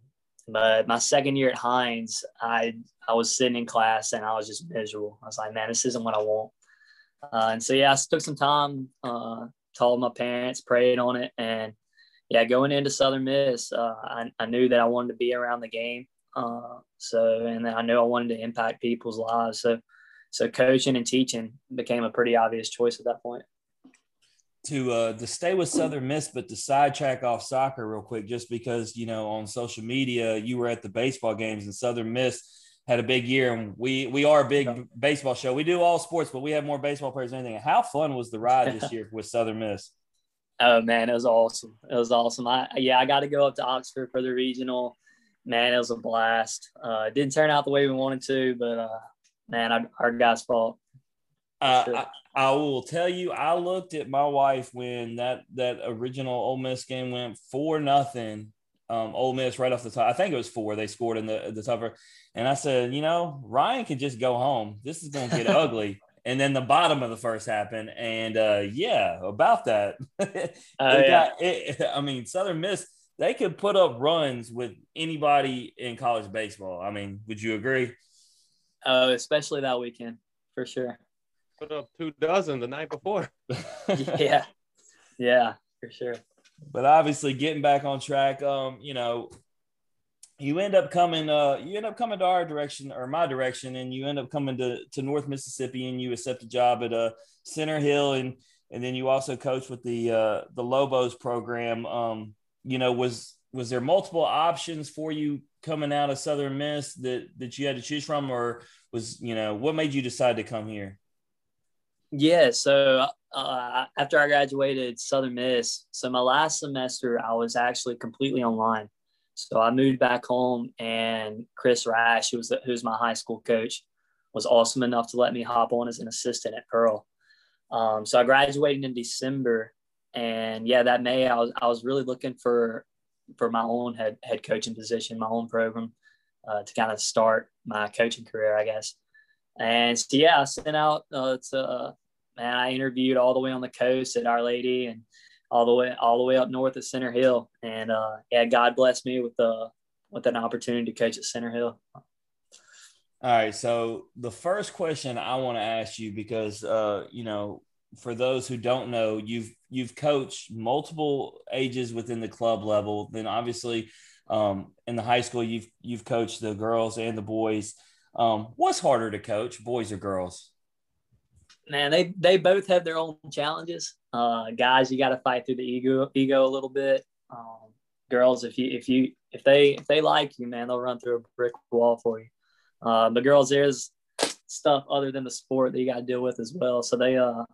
but my second year at Hinds, I I was sitting in class and I was just miserable. I was like, man, this isn't what I want. Uh, and so yeah, I took some time, uh, told my parents, prayed on it, and yeah, going into Southern Miss, uh, I, I, knew that I wanted to be around the game. Uh, so and I knew I wanted to impact people's lives. So so coaching and teaching became a pretty obvious choice at that point. To uh, to stay with Southern Miss, but to sidetrack off soccer real quick, just because you know on social media you were at the baseball games and Southern Miss had a big year, and we we are a big yeah. baseball show. We do all sports, but we have more baseball players than anything. How fun was the ride this year with Southern Miss? Oh man, it was awesome. It was awesome. I yeah, I got to go up to Oxford for the regional. Man, it was a blast. Uh, it didn't turn out the way we wanted to, but uh, man, our, our guys' fault. Uh, sure. I, I, will tell you, I looked at my wife when that that original Ole Miss game went four nothing. Um, Ole Miss right off the top. I think it was four. They scored in the the tougher. And I said, you know, Ryan can just go home. This is going to get ugly. And then the bottom of the first happened. And uh, yeah, about that. uh, yeah. got, it, I mean, Southern Miss, they could put up runs with anybody in college baseball. I mean, would you agree? Oh, especially that weekend, for sure. Put up two dozen the night before. yeah. Yeah, for sure. But obviously, getting back on track, um, you know, you end up coming uh you end up coming to our direction or my direction and you end up coming to to north mississippi and you accept a job at uh center hill and and then you also coach with the uh the lobos program. Um you know was was there multiple options for you coming out of southern miss that that you had to choose from or was you know what made you decide to come here? Yeah so uh, after i graduated southern miss so my last semester i was actually completely online so I moved back home, and Chris Rash, who was the, who's my high school coach, was awesome enough to let me hop on as an assistant at Pearl. Um, so I graduated in December, and yeah, that May I was I was really looking for for my own head head coaching position, my own program uh, to kind of start my coaching career, I guess. And so yeah, I sent out uh, to uh, man, I interviewed all the way on the coast at Our Lady and all the way all the way up north at Center Hill, and uh, yeah, God bless me with the uh, with an opportunity to coach at Center Hill. All right. So the first question I want to ask you, because uh, you know, for those who don't know, you've you've coached multiple ages within the club level. Then obviously, um, in the high school, you've you've coached the girls and the boys. Um, what's harder to coach, boys or girls? Man, they they both have their own challenges. Uh, guys, you got to fight through the ego ego a little bit. Um, girls, if you if you if they if they like you, man, they'll run through a brick wall for you. Uh, but girls, there's stuff other than the sport that you got to deal with as well. So they uh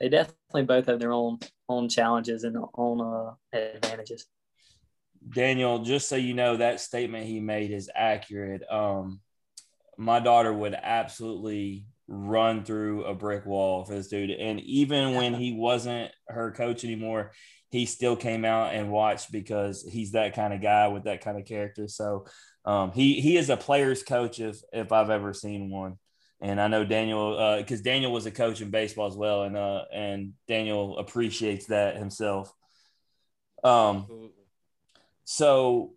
they definitely both have their own own challenges and own uh, advantages. Daniel, just so you know, that statement he made is accurate. Um, my daughter would absolutely run through a brick wall for this dude, and even when he wasn't her coach anymore, he still came out and watched because he's that kind of guy with that kind of character. So um, he he is a player's coach if if I've ever seen one. And I know Daniel because uh, Daniel was a coach in baseball as well, and uh, and Daniel appreciates that himself. Um, so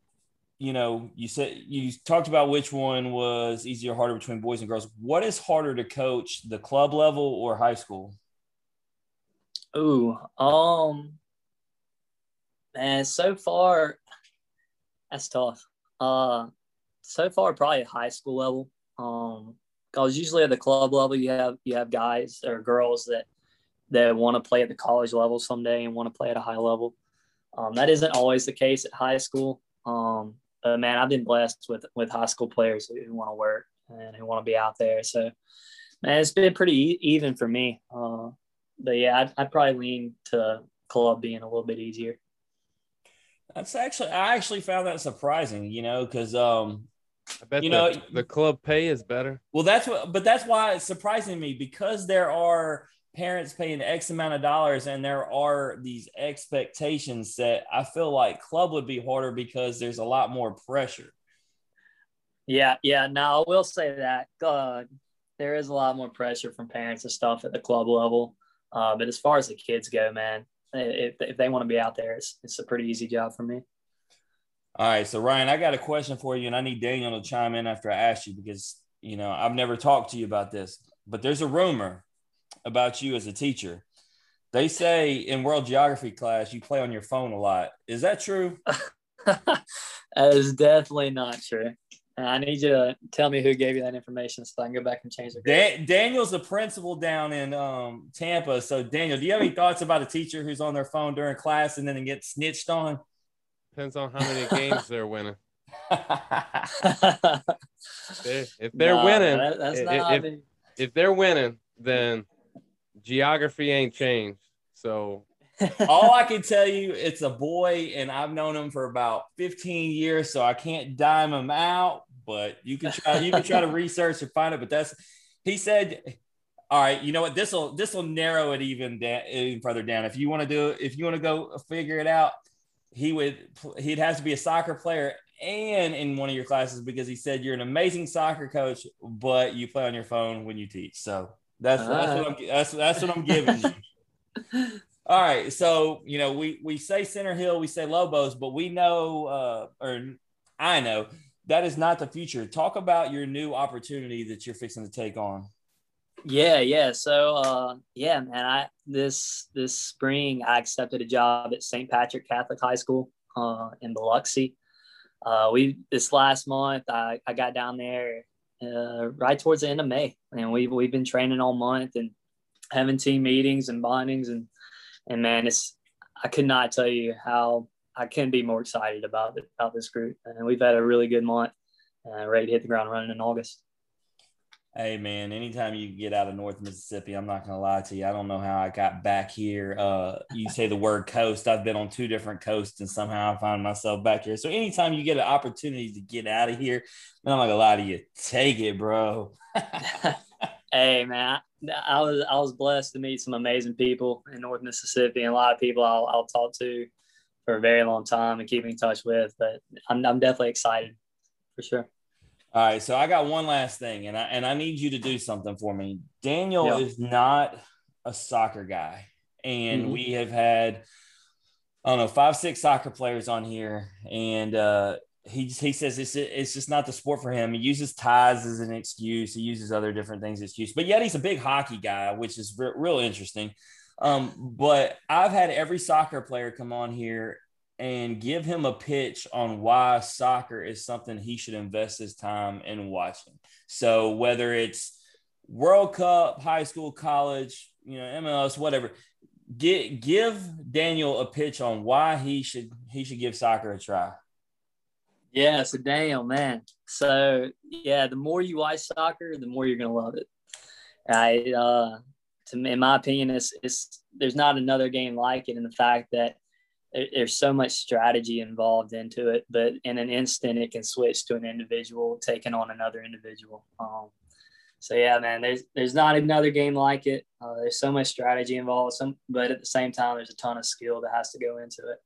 you know, you said you talked about which one was easier, harder between boys and girls. What is harder to coach, the club level or high school? Ooh, um, man, so far that's tough. Uh, so far probably high school level. Um, because usually at the club level you have you have guys or girls that that want to play at the college level someday and want to play at a high level. Um, that isn't always the case at high school. Um, but man, I've been blessed with with high school players who, who want to work and who want to be out there. So, man, it's been pretty e- even for me. Uh, but yeah, I'd, I'd probably lean to club being a little bit easier. That's actually I actually found that surprising, you know, because um, I bet you know the club pay is better. Well, that's what, but that's why it's surprising me because there are parents paying X amount of dollars and there are these expectations that I feel like club would be harder because there's a lot more pressure. Yeah, yeah. Now I will say that uh, there is a lot more pressure from parents and stuff at the club level. Uh, but as far as the kids go, man, if, if they want to be out there, it's, it's a pretty easy job for me. All right, so Ryan, I got a question for you, and I need Daniel to chime in after I ask you because you know I've never talked to you about this, but there's a rumor about you as a teacher. They say in world geography class you play on your phone a lot. Is that true? that is definitely not true. I need you to tell me who gave you that information so I can go back and change it. Daniel's the principal down in um, Tampa. So, Daniel, do you have any thoughts about a teacher who's on their phone during class and then gets snitched on? Depends on how many games they're winning. if they're no, winning, that, if, if, if they're winning, then geography ain't changed. So all I can tell you, it's a boy, and I've known him for about 15 years, so I can't dime him out. But you can try, you can try to research and find it. But that's he said. All right, you know what? This will this will narrow it even down, even further down. If you want to do, if you want to go figure it out, he would he'd have to be a soccer player and in one of your classes because he said you're an amazing soccer coach, but you play on your phone when you teach. So that's uh, that's what I'm that's that's what I'm giving you. All right, so you know we we say Center Hill, we say Lobos, but we know, uh, or I know that is not the future. Talk about your new opportunity that you're fixing to take on. Yeah, yeah. So, uh, yeah, man, I this this spring I accepted a job at St. Patrick Catholic High School uh, in Biloxi. Uh, we this last month I, I got down there uh, right towards the end of May, and we we've been training all month and having team meetings and bondings. And and man, it's I could not tell you how I can be more excited about about this group, and we've had a really good month, uh, ready to hit the ground running in August. Hey man, anytime you get out of North Mississippi, I'm not gonna lie to you. I don't know how I got back here. Uh, you say the word coast. I've been on two different coasts, and somehow I find myself back here. So anytime you get an opportunity to get out of here, I'm not gonna lie to you. Take it, bro. hey, Hey man, I was I was blessed to meet some amazing people in North Mississippi, and a lot of people I'll, I'll talk to for a very long time and keep in touch with. But I'm I'm definitely excited for sure. All right, so I got one last thing, and I and I need you to do something for me. Daniel yeah. is not a soccer guy, and mm-hmm. we have had I don't know five six soccer players on here, and uh, he he says it's it's just not the sport for him. He uses ties as an excuse. He uses other different things as excuse, but yet he's a big hockey guy, which is re- real interesting. Um, but I've had every soccer player come on here and give him a pitch on why soccer is something he should invest his time in watching. So whether it's World Cup, high school, college, you know, MLS, whatever, get give Daniel a pitch on why he should he should give soccer a try. Yeah, so Daniel, man. So yeah, the more you watch soccer, the more you're gonna love it. I uh to in my opinion, it's it's there's not another game like it in the fact that there's so much strategy involved into it, but in an instant it can switch to an individual taking on another individual. Um, so yeah, man, there's there's not another game like it. Uh, there's so much strategy involved, some, but at the same time, there's a ton of skill that has to go into it.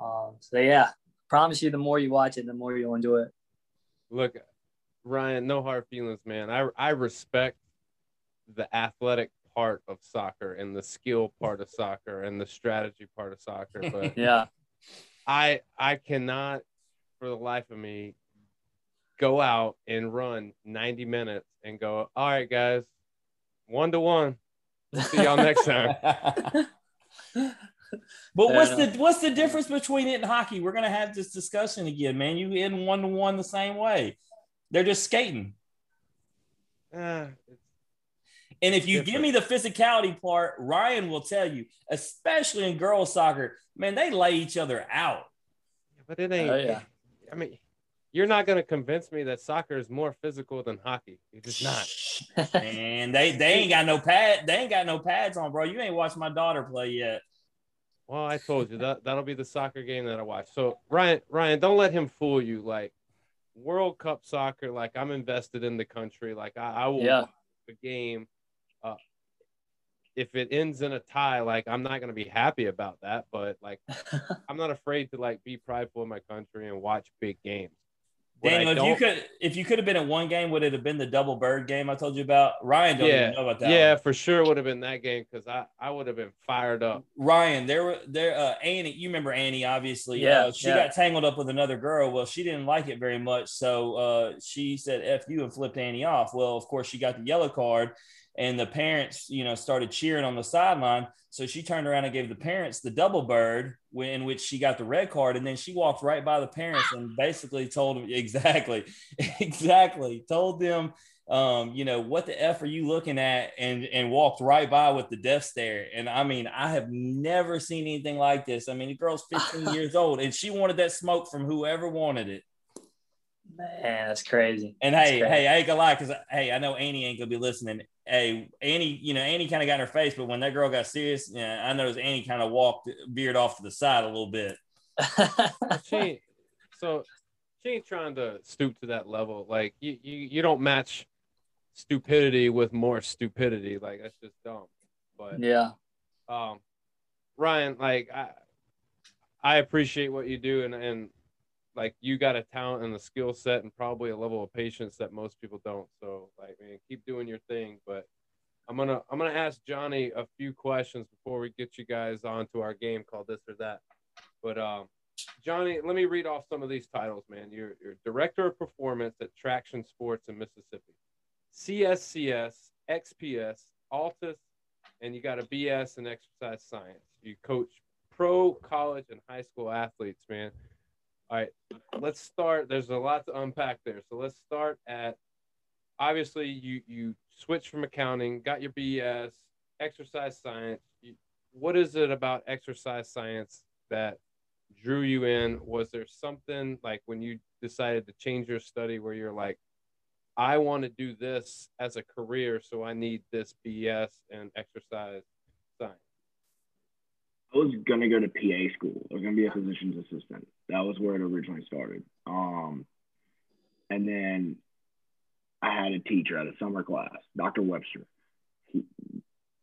Um, so yeah, promise you, the more you watch it, the more you'll enjoy it. Look, Ryan, no hard feelings, man. I I respect the athletic part of soccer and the skill part of soccer and the strategy part of soccer, but yeah, I I cannot for the life of me go out and run 90 minutes and go, all right, guys, one to one. See y'all next time. But what's the what's the difference between it and hockey? We're gonna have this discussion again, man. You in one to one the same way. They're just skating. Uh, and if you different. give me the physicality part, Ryan will tell you, especially in girls soccer, man, they lay each other out. But it ain't. Oh, yeah. I mean, you're not going to convince me that soccer is more physical than hockey. It's just not. and they they ain't got no pad. They ain't got no pads on, bro. You ain't watched my daughter play yet. Well, I told you that that'll be the soccer game that I watch. So Ryan, Ryan, don't let him fool you. Like World Cup soccer, like I'm invested in the country. Like I, I will yeah. watch the game. If it ends in a tie, like I'm not gonna be happy about that. But like I'm not afraid to like be prideful in my country and watch big games. Daniel, if you could, if you could have been in one game, would it have been the double bird game I told you about? Ryan don't yeah, know about that. Yeah, one. for sure would have been that game because I, I would have been fired up. Ryan, there were there uh Annie, you remember Annie, obviously. Yeah, uh, she yeah. got tangled up with another girl. Well, she didn't like it very much, so uh, she said "f you" and flipped Annie off. Well, of course, she got the yellow card, and the parents, you know, started cheering on the sideline. So she turned around and gave the parents the double bird, in which she got the red card, and then she walked right by the parents and basically told them exactly, exactly, told them, um, you know, what the f are you looking at, and and walked right by with the death stare. And I mean, I have never seen anything like this. I mean, the girl's 15 years old, and she wanted that smoke from whoever wanted it. Man, that's crazy. And that's hey, crazy. hey, I ain't gonna lie, because hey, I know Annie ain't gonna be listening. Hey, Annie, you know, Annie kind of got in her face, but when that girl got serious, yeah, I noticed Annie kind of walked, veered off to the side a little bit. she so she ain't trying to stoop to that level. Like you, you, you don't match stupidity with more stupidity. Like that's just dumb. But yeah, um, Ryan, like I, I appreciate what you do, and and like you got a talent and a skill set and probably a level of patience that most people don't. So like man, keep doing your thing. But I'm gonna I'm gonna ask Johnny a few questions before we get you guys onto our game called this or that. But um Johnny, let me read off some of these titles, man. You're, you're director of performance at Traction Sports in Mississippi, CSCS, XPS, Altus, and you got a BS in exercise science. You coach pro, college, and high school athletes, man. All right, let's start. There's a lot to unpack there. So let's start at obviously you you switched from accounting, got your BS, exercise science. You, what is it about exercise science that drew you in? Was there something like when you decided to change your study where you're like, I want to do this as a career, so I need this BS and exercise science? I was gonna go to PA school. I was gonna be a physician's assistant. That was where it originally started. Um, and then I had a teacher at a summer class, Dr. Webster. He,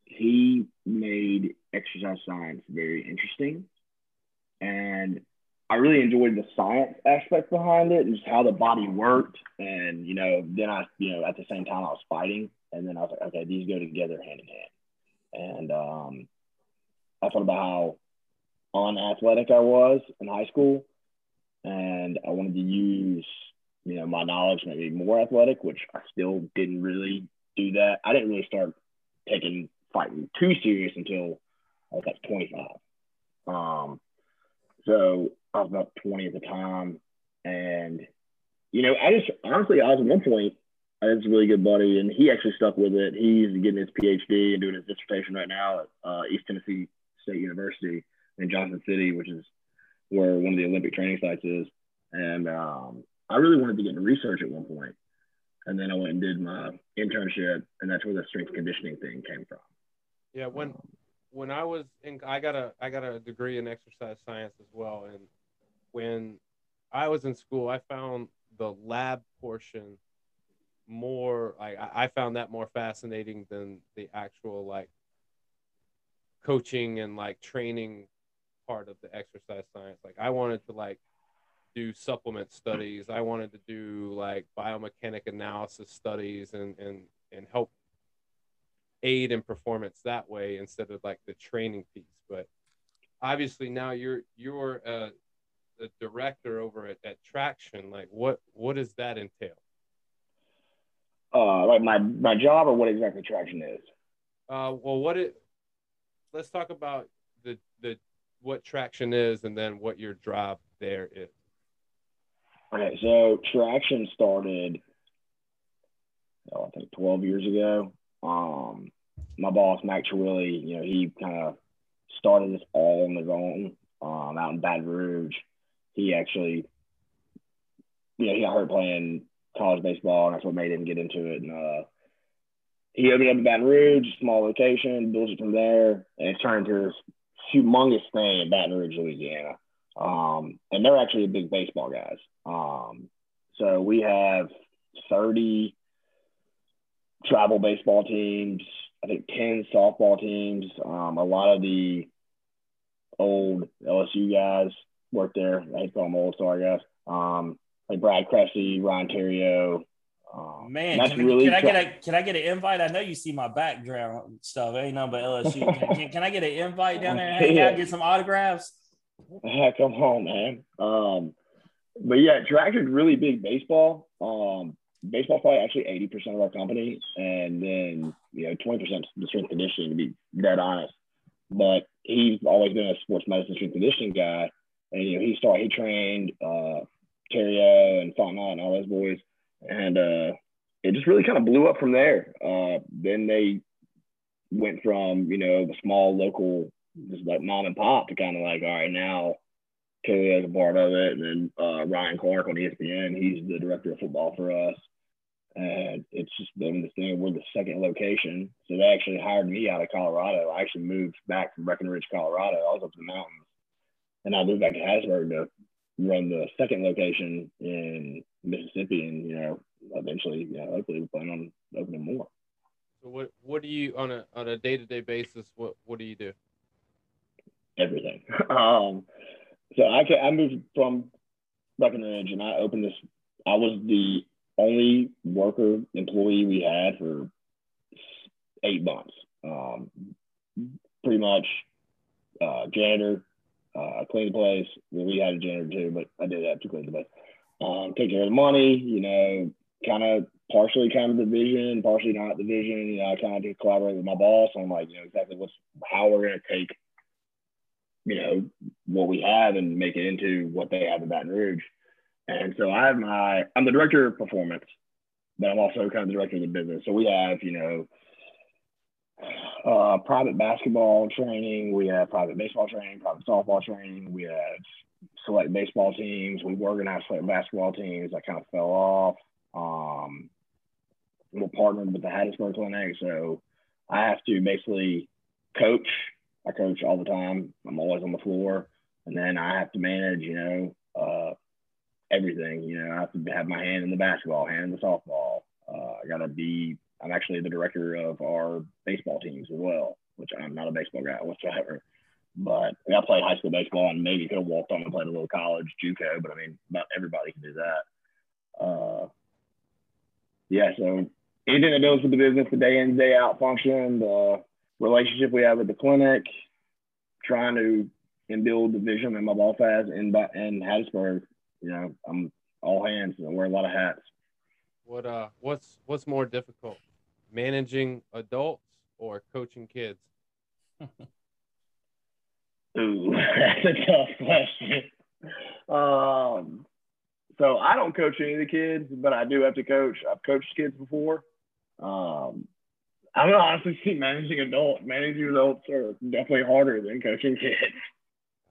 he made exercise science very interesting. And I really enjoyed the science aspect behind it and just how the body worked. And, you know, then I, you know, at the same time I was fighting. And then I was like, okay, these go together hand in hand. And um, I thought about how unathletic I was in high school. And I wanted to use, you know, my knowledge maybe more athletic, which I still didn't really do that. I didn't really start taking fighting too serious until I was like 25. Um, so I was about 20 at the time. And, you know, I just honestly, I was at one point, I had this really good buddy, and he actually stuck with it. He's getting his PhD and doing his dissertation right now at uh, East Tennessee State University in Johnson City, which is where one of the Olympic training sites is. And um, I really wanted to get into research at one point. And then I went and did my internship, and that's where the strength conditioning thing came from. Yeah, when when I was in, I got a I got a degree in exercise science as well, and when I was in school, I found the lab portion more like I found that more fascinating than the actual like coaching and like training part of the exercise science. Like I wanted to like do supplement studies. I wanted to do like biomechanic analysis studies and and and help aid in performance that way instead of like the training piece. But obviously now you're you're a, director over at, at Traction. Like what what does that entail? Uh, like my my job or what exactly Traction is? Uh, well, what it. Let's talk about the the what Traction is and then what your job there is. Okay, so Traction started, oh, I think 12 years ago. Um, my boss, Mac Chirilli, you know, he kind of started this all on his own um, out in Baton Rouge. He actually, you know, he got hurt playing college baseball, and that's what made him get into it. And uh, he opened up in Baton Rouge, small location, built it from there, and it turned this humongous thing in Baton Rouge, Louisiana. Um, and they're actually a big baseball guys. Um, so we have 30 travel baseball teams, I think 10 softball teams. Um, a lot of the old LSU guys work there. I call them old, I guess. Um, like Brad Cresse, Ryan Theriot. Um, Man, can, really can I get a can I get an invite? I know you see my background stuff. Ain't nothing but LSU. Can, can, can, I get an invite down there and out, get some autographs? Come on, man. Um, but yeah, Traction's really big baseball. Um, baseball probably actually 80% of our company and then you know 20% the strength conditioning to be dead honest but he's always been a sports medicine strength conditioning guy and you know he started he trained uh Theriot and Fontenot and all those boys and uh it just really kind of blew up from there uh then they went from you know a small local just like mom and pop to kind of like all right now Kelly is a part of it, and then uh, Ryan Clark on ESPN. He's the director of football for us. And it's just been this thing. We're the second location. So they actually hired me out of Colorado. I actually moved back from Breckenridge, Colorado. I was up in the mountains. And I moved back to Hattiesburg to run the second location in Mississippi. And, you know, eventually, you know, hopefully we plan on opening more. So what what do you on a on a day to day basis, what what do you do? Everything. um so I can, I moved from Breckenridge and I opened this I was the only worker employee we had for eight months. Um, pretty much uh, janitor, uh, clean the place. We had a janitor too, but I did have to clean the place. Um, care of the money, you know, kind of partially kind of division, partially not the division. You know, I kind of did collaborate with my boss on like, you know, exactly what's how we're going to take, you know, what we have and make it into what they have in Baton Rouge. And so I have my, I'm the director of performance, but I'm also kind of the director of the business. So we have, you know, uh, private basketball training, we have private baseball training, private softball training, we have select baseball teams, we organize select basketball teams that kind of fell off. Um, we're partnered with the Hattiesburg Clinic, so I have to basically coach. I coach all the time. I'm always on the floor, and then I have to manage, you know, uh, everything. You know, I have to have my hand in the basketball, hand in the softball, uh, I got to be. I'm actually the director of our baseball teams as well, which I'm not a baseball guy whatsoever. But I played high school baseball and maybe could have walked on and played a little college JUCO, but I mean, not everybody can do that. Uh, yeah, so anything that deals with the business, the day in, day out function, the relationship we have with the clinic, trying to and build the vision that my boss has in in Hattiesburg. You know, I'm all hands and I wear a lot of hats. What uh what's what's more difficult? Managing adults or coaching kids? Ooh, that's a tough question. Um so I don't coach any of the kids, but I do have to coach. I've coached kids before. Um I would honestly see managing adults. Managing adults are definitely harder than coaching kids.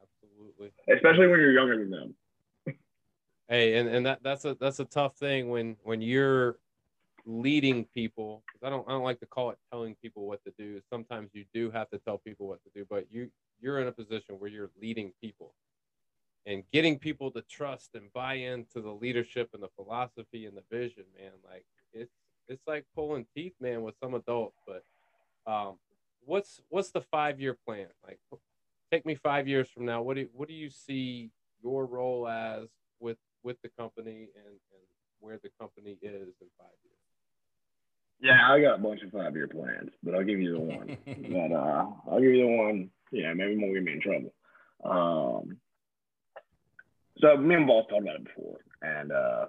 Absolutely. Especially when you're younger than them. Hey, and, and that that's a that's a tough thing when when you're leading people. because I don't I don't like to call it telling people what to do. Sometimes you do have to tell people what to do, but you you're in a position where you're leading people and getting people to trust and buy into the leadership and the philosophy and the vision, man. Like it's it's like pulling teeth, man, with some adults. But um, what's what's the five year plan? Like, take me five years from now. What do what do you see your role as with with the company and, and where the company is in five years? Yeah, I got a bunch of five year plans, but I'll give you the one. but uh, I'll give you the one. Yeah, maybe won't get me in trouble. Um, so me and Boss talked about it before, and uh,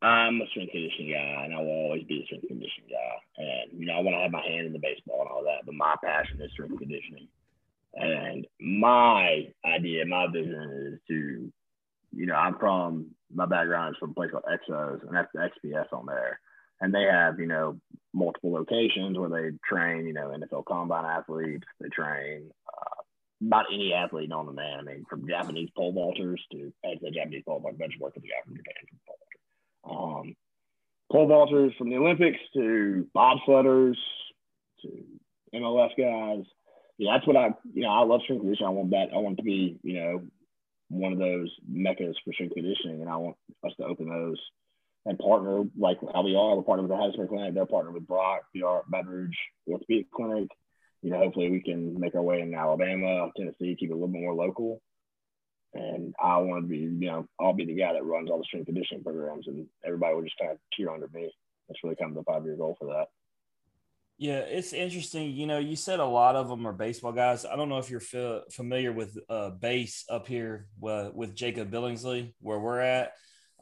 I'm a strength conditioning guy, and I will always be a strength conditioning guy. And you know, I want to have my hand in the baseball and all that, but my passion is strength conditioning. And my idea, my vision is to, you know, I'm from my background is from a place called Exos, and that's the XPS on there. And they have, you know, multiple locations where they train, you know, NFL combine athletes. They train uh, about any athlete on the man. I mean, from Japanese pole vaulters to, as a Japanese pole vault, bench work with the guy from Japan from pole um, pole vaulters from the Olympics to bobsledders to MLS guys. Yeah, that's what I, you know, I love strength conditioning. I want that. I want to be, you know, one of those meccas for strength conditioning, and I want us to open those and partner like how we are. We're partnered with the Hattiesburg Clinic. They're partnered with Brock, the Rouge Orthopedic Clinic. You know, hopefully we can make our way in Alabama, Tennessee, keep it a little bit more local and I want to be, you know, I'll be the guy that runs all the strength conditioning programs, and everybody will just kind of cheer under me. That's really kind of the five year goal for that. Yeah, it's interesting. You know, you said a lot of them are baseball guys. I don't know if you're f- familiar with uh, base up here uh, with Jacob Billingsley, where we're at.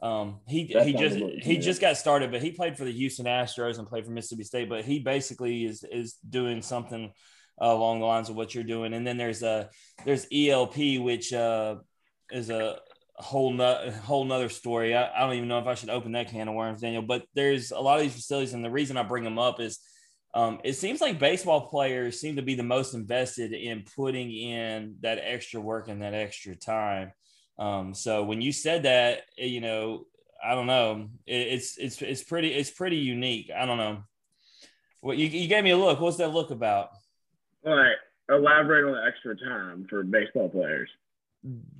Um, he he just he just got started, but he played for the Houston Astros and played for Mississippi State. But he basically is is doing something along the lines of what you're doing. And then there's a there's ELP, which uh, is a whole no, whole nother story. I, I, don't even know if I should open that can of worms, Daniel. But there's a lot of these facilities, and the reason I bring them up is um, it seems like baseball players seem to be the most invested in putting in that extra work and that extra time. Um, so when you said that, eh, you know, I don't know, it, it's it's it's pretty it's pretty unique. I don't know. Well, you, you gave me a look. What's that look about? All right, elaborate on the extra time for baseball players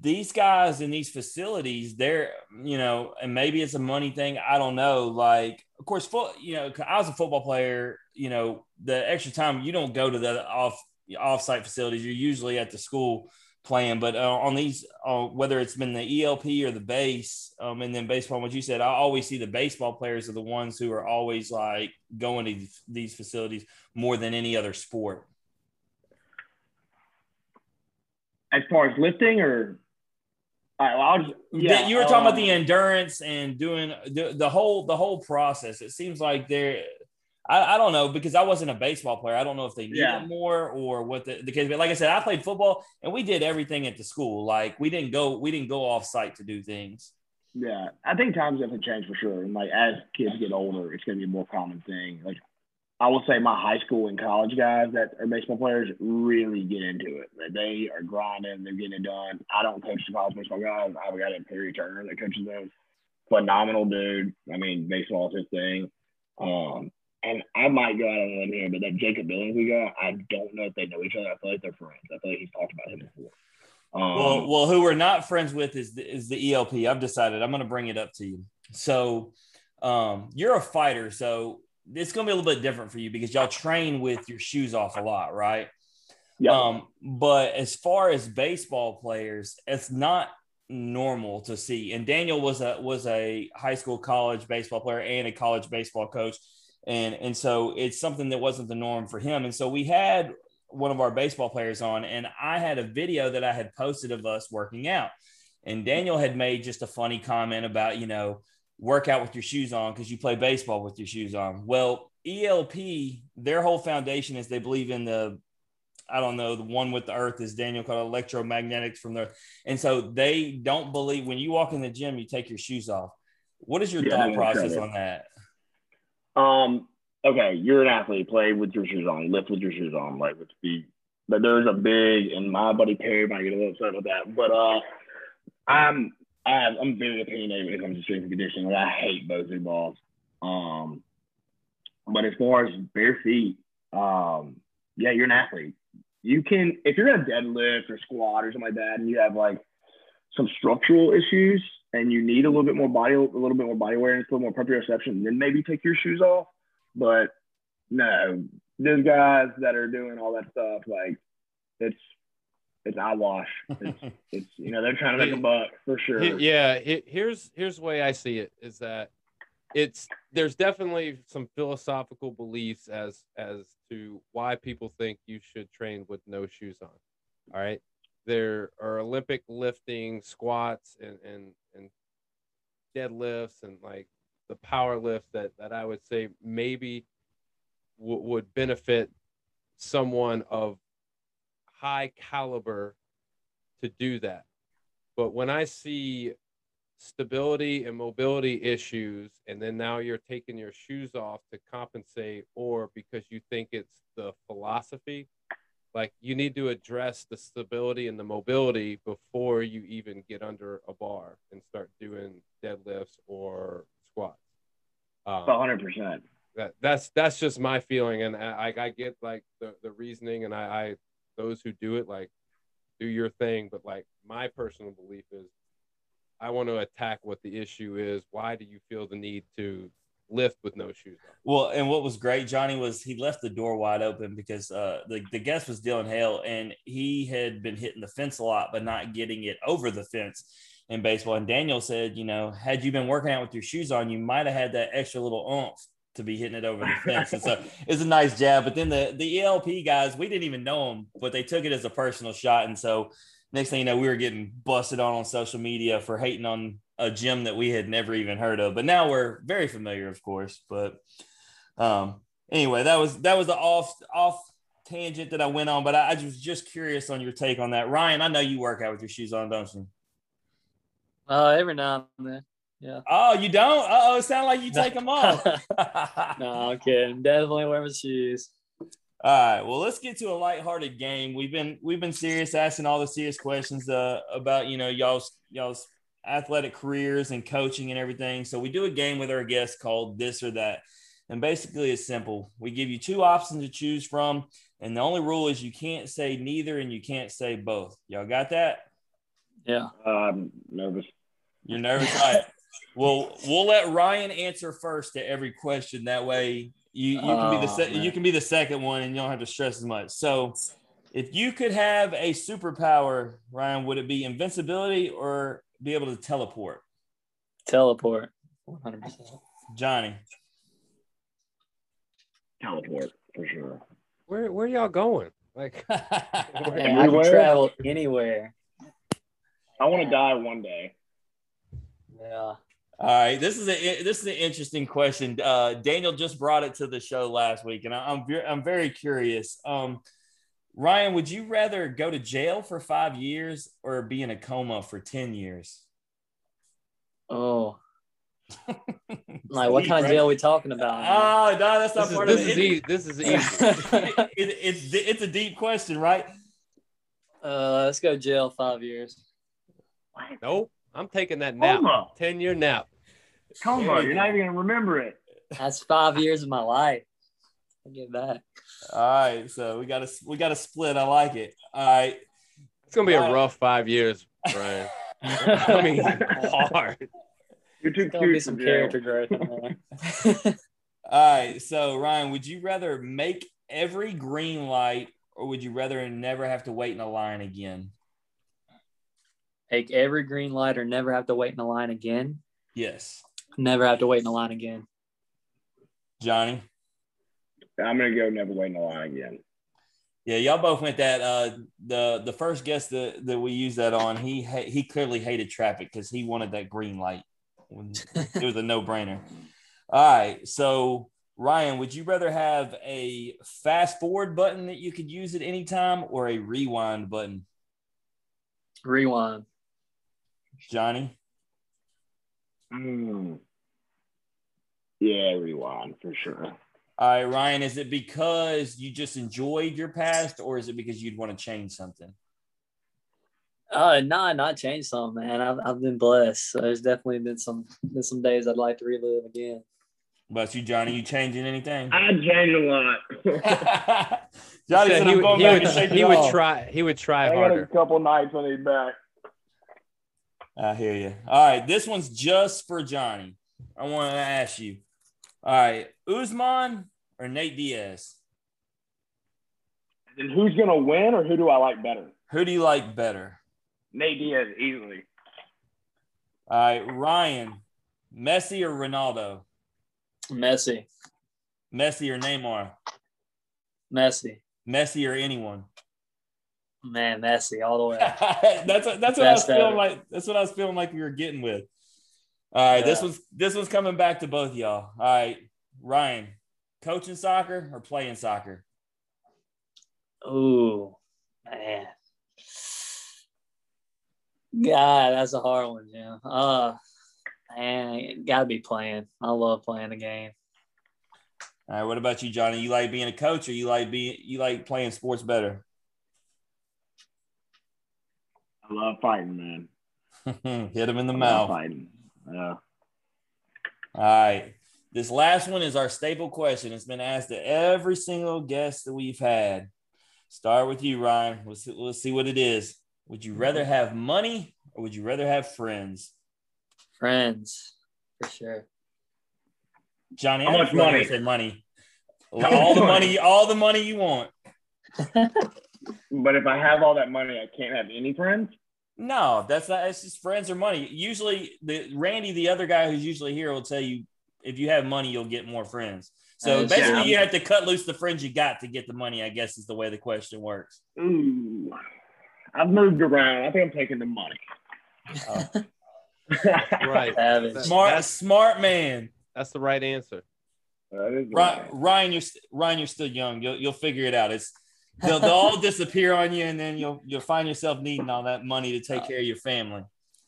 these guys in these facilities, they're, you know, and maybe it's a money thing. I don't know. Like, of course, foot, you know, I was a football player, you know, the extra time you don't go to the off off-site facilities. You're usually at the school playing, but uh, on these, uh, whether it's been the ELP or the base, um, and then baseball, what you said, I always see the baseball players are the ones who are always like going to these facilities more than any other sport as far as lifting or well, just, yeah, you were talking um, about the endurance and doing the, the whole the whole process. It seems like they're I, I don't know because I wasn't a baseball player. I don't know if they need yeah. it more or what the, the case. But like I said, I played football and we did everything at the school. Like we didn't go we didn't go off site to do things. Yeah, I think times have to change for sure. And like as kids get older, it's going to be a more common thing. Like I will say my high school and college guys that are baseball players really get into it. Like, They are grinding, they're getting it done. I don't coach the college baseball guys. I have got a Perry Turner that coaches them. Phenomenal dude. I mean, baseball is his thing. Um, and I might go out on a limb here, but that Jacob Billingsley guy, I don't know if they know each other. I feel like they're friends. I feel like he's talked about him before. Um, well, well, who we're not friends with is the, is the ELP. I've decided I'm going to bring it up to you. So Um, you're a fighter, so it's going to be a little bit different for you because y'all train with your shoes off a lot, right? Yeah. Um, but as far as baseball players, it's not normal to see. And Daniel was a was a high school, college baseball player and a college baseball coach, and and so it's something that wasn't the norm for him. And so we had one of our baseball players on, and I had a video that I had posted of us working out, and Daniel had made just a funny comment about you know work out with your shoes on because you play baseball with your shoes on. Well, ELP, their whole foundation is they believe in the I don't know, the one with the earth is Daniel called electromagnetics from there. And so they don't believe when you walk in the gym, you take your shoes off. What is your Yeah, thought process on that? Um, okay, you're an athlete, play with your shoes on, lift with your shoes on, like with feet. But there's a big, and my buddy Perry might get a little upset with that. But uh, I'm I'm, I'm very opinionated when it comes to strength and conditioning. Like, I hate Bosu balls. Um, but as far as bare feet, um, yeah, you're an athlete. You can if you're gonna deadlift or squat or something like that, and you have like some structural issues and you need a little bit more body a little bit more body awareness, a little more proprioception, then maybe take your shoes off. But no, those guys that are doing all that stuff, like it's it's eyewash. It's it's you know they're trying to make a buck for sure. Yeah, here's here's the way I see it is that it's there's definitely some philosophical beliefs as as to why people think you should train with no shoes on. All right. There are Olympic lifting, squats and and deadlifts and like the power lifts that that I would say maybe w- would benefit someone of high caliber to do that. But when I see stability and mobility issues, and then now you're taking your shoes off to compensate, or because you think it's the philosophy, like you need to address the stability and the mobility before you even get under a bar and start doing deadlifts or squats. Um, hundred percent. that that's that's just my feeling and i i get like the the reasoning and i i those who do it like do your thing but like my personal belief is i want to attack what the issue is why do you feel the need to lift with no shoes on Well, and what was great, Johnny, was he left the door wide open because uh, the, the guest was Dylan Hale, and he had been hitting the fence a lot, but not getting it over the fence in baseball. And Daniel said, you know, had you been working out with your shoes on, you might have had that extra little oomph to be hitting it over the fence. And so it's a nice jab. But then the, the ELP guys, we didn't even know them, but they took it as a personal shot. And so next thing you know, we were getting busted on on social media for hating on a gym that we had never even heard of. But now we're very familiar, of course. But um, anyway, that was that was the off off tangent that I went on. But I, I was just curious on your take on that, Ryan. I know you work out with your shoes on, don't you? Uh, every now and then. Yeah. Oh, you don't? Oh, it sounds like you take them off. no, I'm kidding. Definitely wear my shoes. All right. Well, let's get to a lighthearted game. We've been we've been serious, asking all the serious questions uh, about you know y'all's y'all's athletic careers and coaching and everything. So we do a game with our guests called this or that, and basically it's simple. We give you two options to choose from, and the only rule is you can't say neither and you can't say both. Y'all got that? Yeah. I'm nervous. You're nervous, all right? Well, we'll let Ryan answer first to every question. That way, you you can be the Oh, se- you can be the second one, and you don't have to stress as much. So, if you could have a superpower, Ryan, would it be invincibility or be able to teleport? Teleport. 100%. Johnny, Teleport for sure. where where y'all going like Hey, I can travel anywhere. I want to die one day. Yeah. All right, this is a this is an interesting question. Uh, Daniel just brought it to the show last week, and I, I'm ve- I'm very curious. Um, Ryan, would you rather go to jail for five years or be in a coma for ten years? Oh. Like, what Deep, kind of jail are we talking about? Oh no, that's not this is, part this of is it. easy this is easy It- it- it's it's a deep question, right? uh, let's go jail five years. nope i'm taking that nap Coma. 10 year nap Coma. You're not even gonna remember it. That's five years of my life. I get that. All right, so we got to we got to split. I like it. All right, it's gonna be a Right. rough five years brian i mean hard You're You're too There's gonna be cute some for character growth in there. All right. So Ryan, would you rather make every green light, or would you rather never have to wait in a line again? Take every green light or never have to wait in a line again. Yes, Never have to wait in a line again. Johnny. I'm gonna go never wait in the line again. Yeah, y'all both went that. Uh, the the first guest that, that we used that on, he ha- he clearly hated traffic because he wanted that green light. It was a no brainer. All right, so Ryan, would you rather have a fast forward button that you could use at any time, or a rewind button? Rewind. Johnny. Mm. Yeah, rewind for sure. All right, Ryan, is it because you just enjoyed your past, or is it because you'd want to change something? Uh, no, not change something, man. I've, I've been blessed. So there's definitely been some been some days I'd like to relive again. What about you, Johnny? You changing anything? I changed a lot. Johnny Said said, he, "I'm would- going he back would, and he it would off." try. He would try I got a harder. couple nights on his back. I hear you. All right, this one's just for Johnny. I want to ask you. All right, Usman or Nate Diaz? And who's gonna win, or who do I like better? Who do you like better? Nate Diaz easily. All right, Ryan, Messi or Ronaldo? Messi, Messi or Neymar? Messi, Messi or anyone? Man, Messi all the way. that's that's what I was feeling ever. like. That's what I was feeling like we were getting with. All right, this Yeah. was this was coming back to both y'all. All right, Ryan, coaching soccer or playing soccer? Ooh, man. God, that's a hard one, Jim. Uh, man, gotta be playing. I love playing the game. All right, what about you, Johnny? You like being a coach or you like being you like playing sports better? I love fighting, man. Hit him in the I love mouth. fighting. Yeah. All right. This last one is our staple question. It's been asked to every single guest that we've had. Start with you, Ryan. Let's see, let's see what it is. Would you rather mm-hmm. have money or would you rather have friends? Friends, for sure. Johnny, How I much feel like I money? Said money. All the money, all the money you want. But if I have all that money, I can't have any friends. No, that's not. It's just friends or money. Usually, the Randy, the other guy who's usually here, will tell you if you have money, you'll get more friends. So That's basically, true. you have to cut loose the friends you got to get the money. I guess is the way the question works. Ooh. I've moved around. I think I'm taking the money. Uh, Right. Smart, that's- smart man. That's the right answer. That is Ryan. Ryan, you're Ryan, you're still young. You'll you'll figure it out. It's they'll, they'll all disappear on you, and then you'll you'll find yourself needing all that money to take care of your family.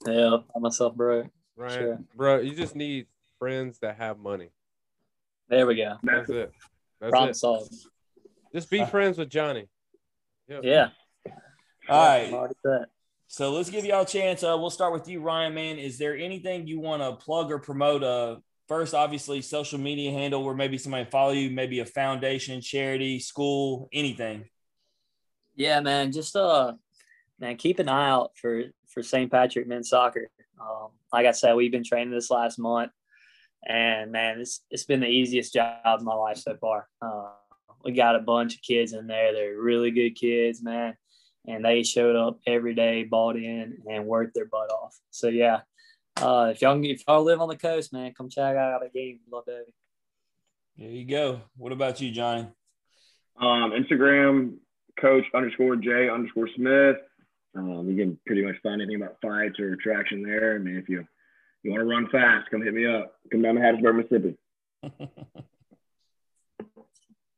Yeah, I myself broke. Right, Sure. bro. You just need friends that have money. There we go. That's it. That's Problem it. solved. Just be Uh, friends with Johnny. Yeah. All right. I'm already set. So let's give y'all a chance. Uh, we'll start with you, Ryan. Man, is there anything you want to plug or promote? Uh, first, obviously, social media handle where maybe somebody follow you, maybe a foundation, charity, school, anything. Yeah, man. Just uh, man, keep an eye out for for St. Patrick men's soccer. Um, like I said, we've been training this last month, and man, it's it's been the easiest job of my life so far. Uh, we got a bunch of kids in there. They're really good kids, man, and they showed up every day, bought in, and worked their butt off. So yeah, uh, if y'all if y'all live on the coast, man, come check out a game. Love that. There you go. What about you, Johnny? Um, Instagram, coach underscore J underscore Smith. Um, you can pretty much find anything about fights or traction there. I mean, if you you want to run fast, come hit me up. Come down to Hattiesburg, Mississippi.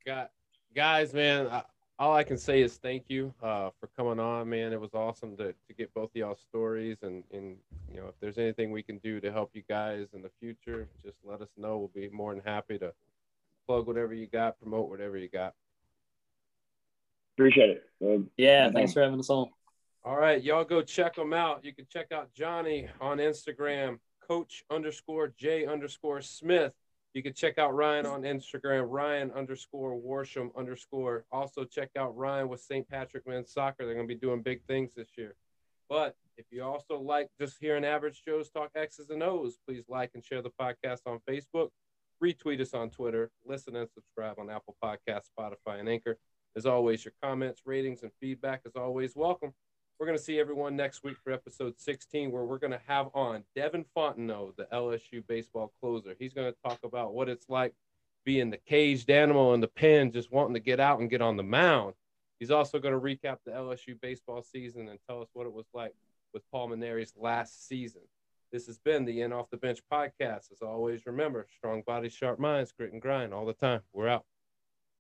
Got guys, man. I, all I can say is thank you uh, for coming on, man. It was awesome to, to get both y'all stories, and and you know if there's anything we can do to help you guys in the future, just let us know. We'll be more than happy to plug whatever you got, promote whatever you got. Appreciate it. Uh, Yeah, thanks for having us on. All right, y'all go check them out. You can check out Johnny on Instagram, coach underscore J underscore Smith. You can check out Ryan on Instagram, Ryan underscore Worsham underscore. Also check out Ryan with St. Patrick Men's Soccer. They're going to be doing big things this year. But If you also like just hearing Average Joe's talk X's and O's, please like and share the podcast on Facebook. Retweet us on Twitter. Listen and subscribe on Apple Podcasts, Spotify, and Anchor. As always, your comments, ratings, and feedback is always welcome. We're going to see everyone next week for episode 16, where we're going to have on Devin Fontenot, the LSU baseball closer. He's going to talk about what it's like being the caged animal in the pen, just wanting to get out and get on the mound. He's also going to recap the LSU baseball season and tell us what it was like with Paul Mainieri's last season. This has been the In Off the Bench podcast. As always, remember strong bodies, sharp minds, grit and grind all the time. We're out.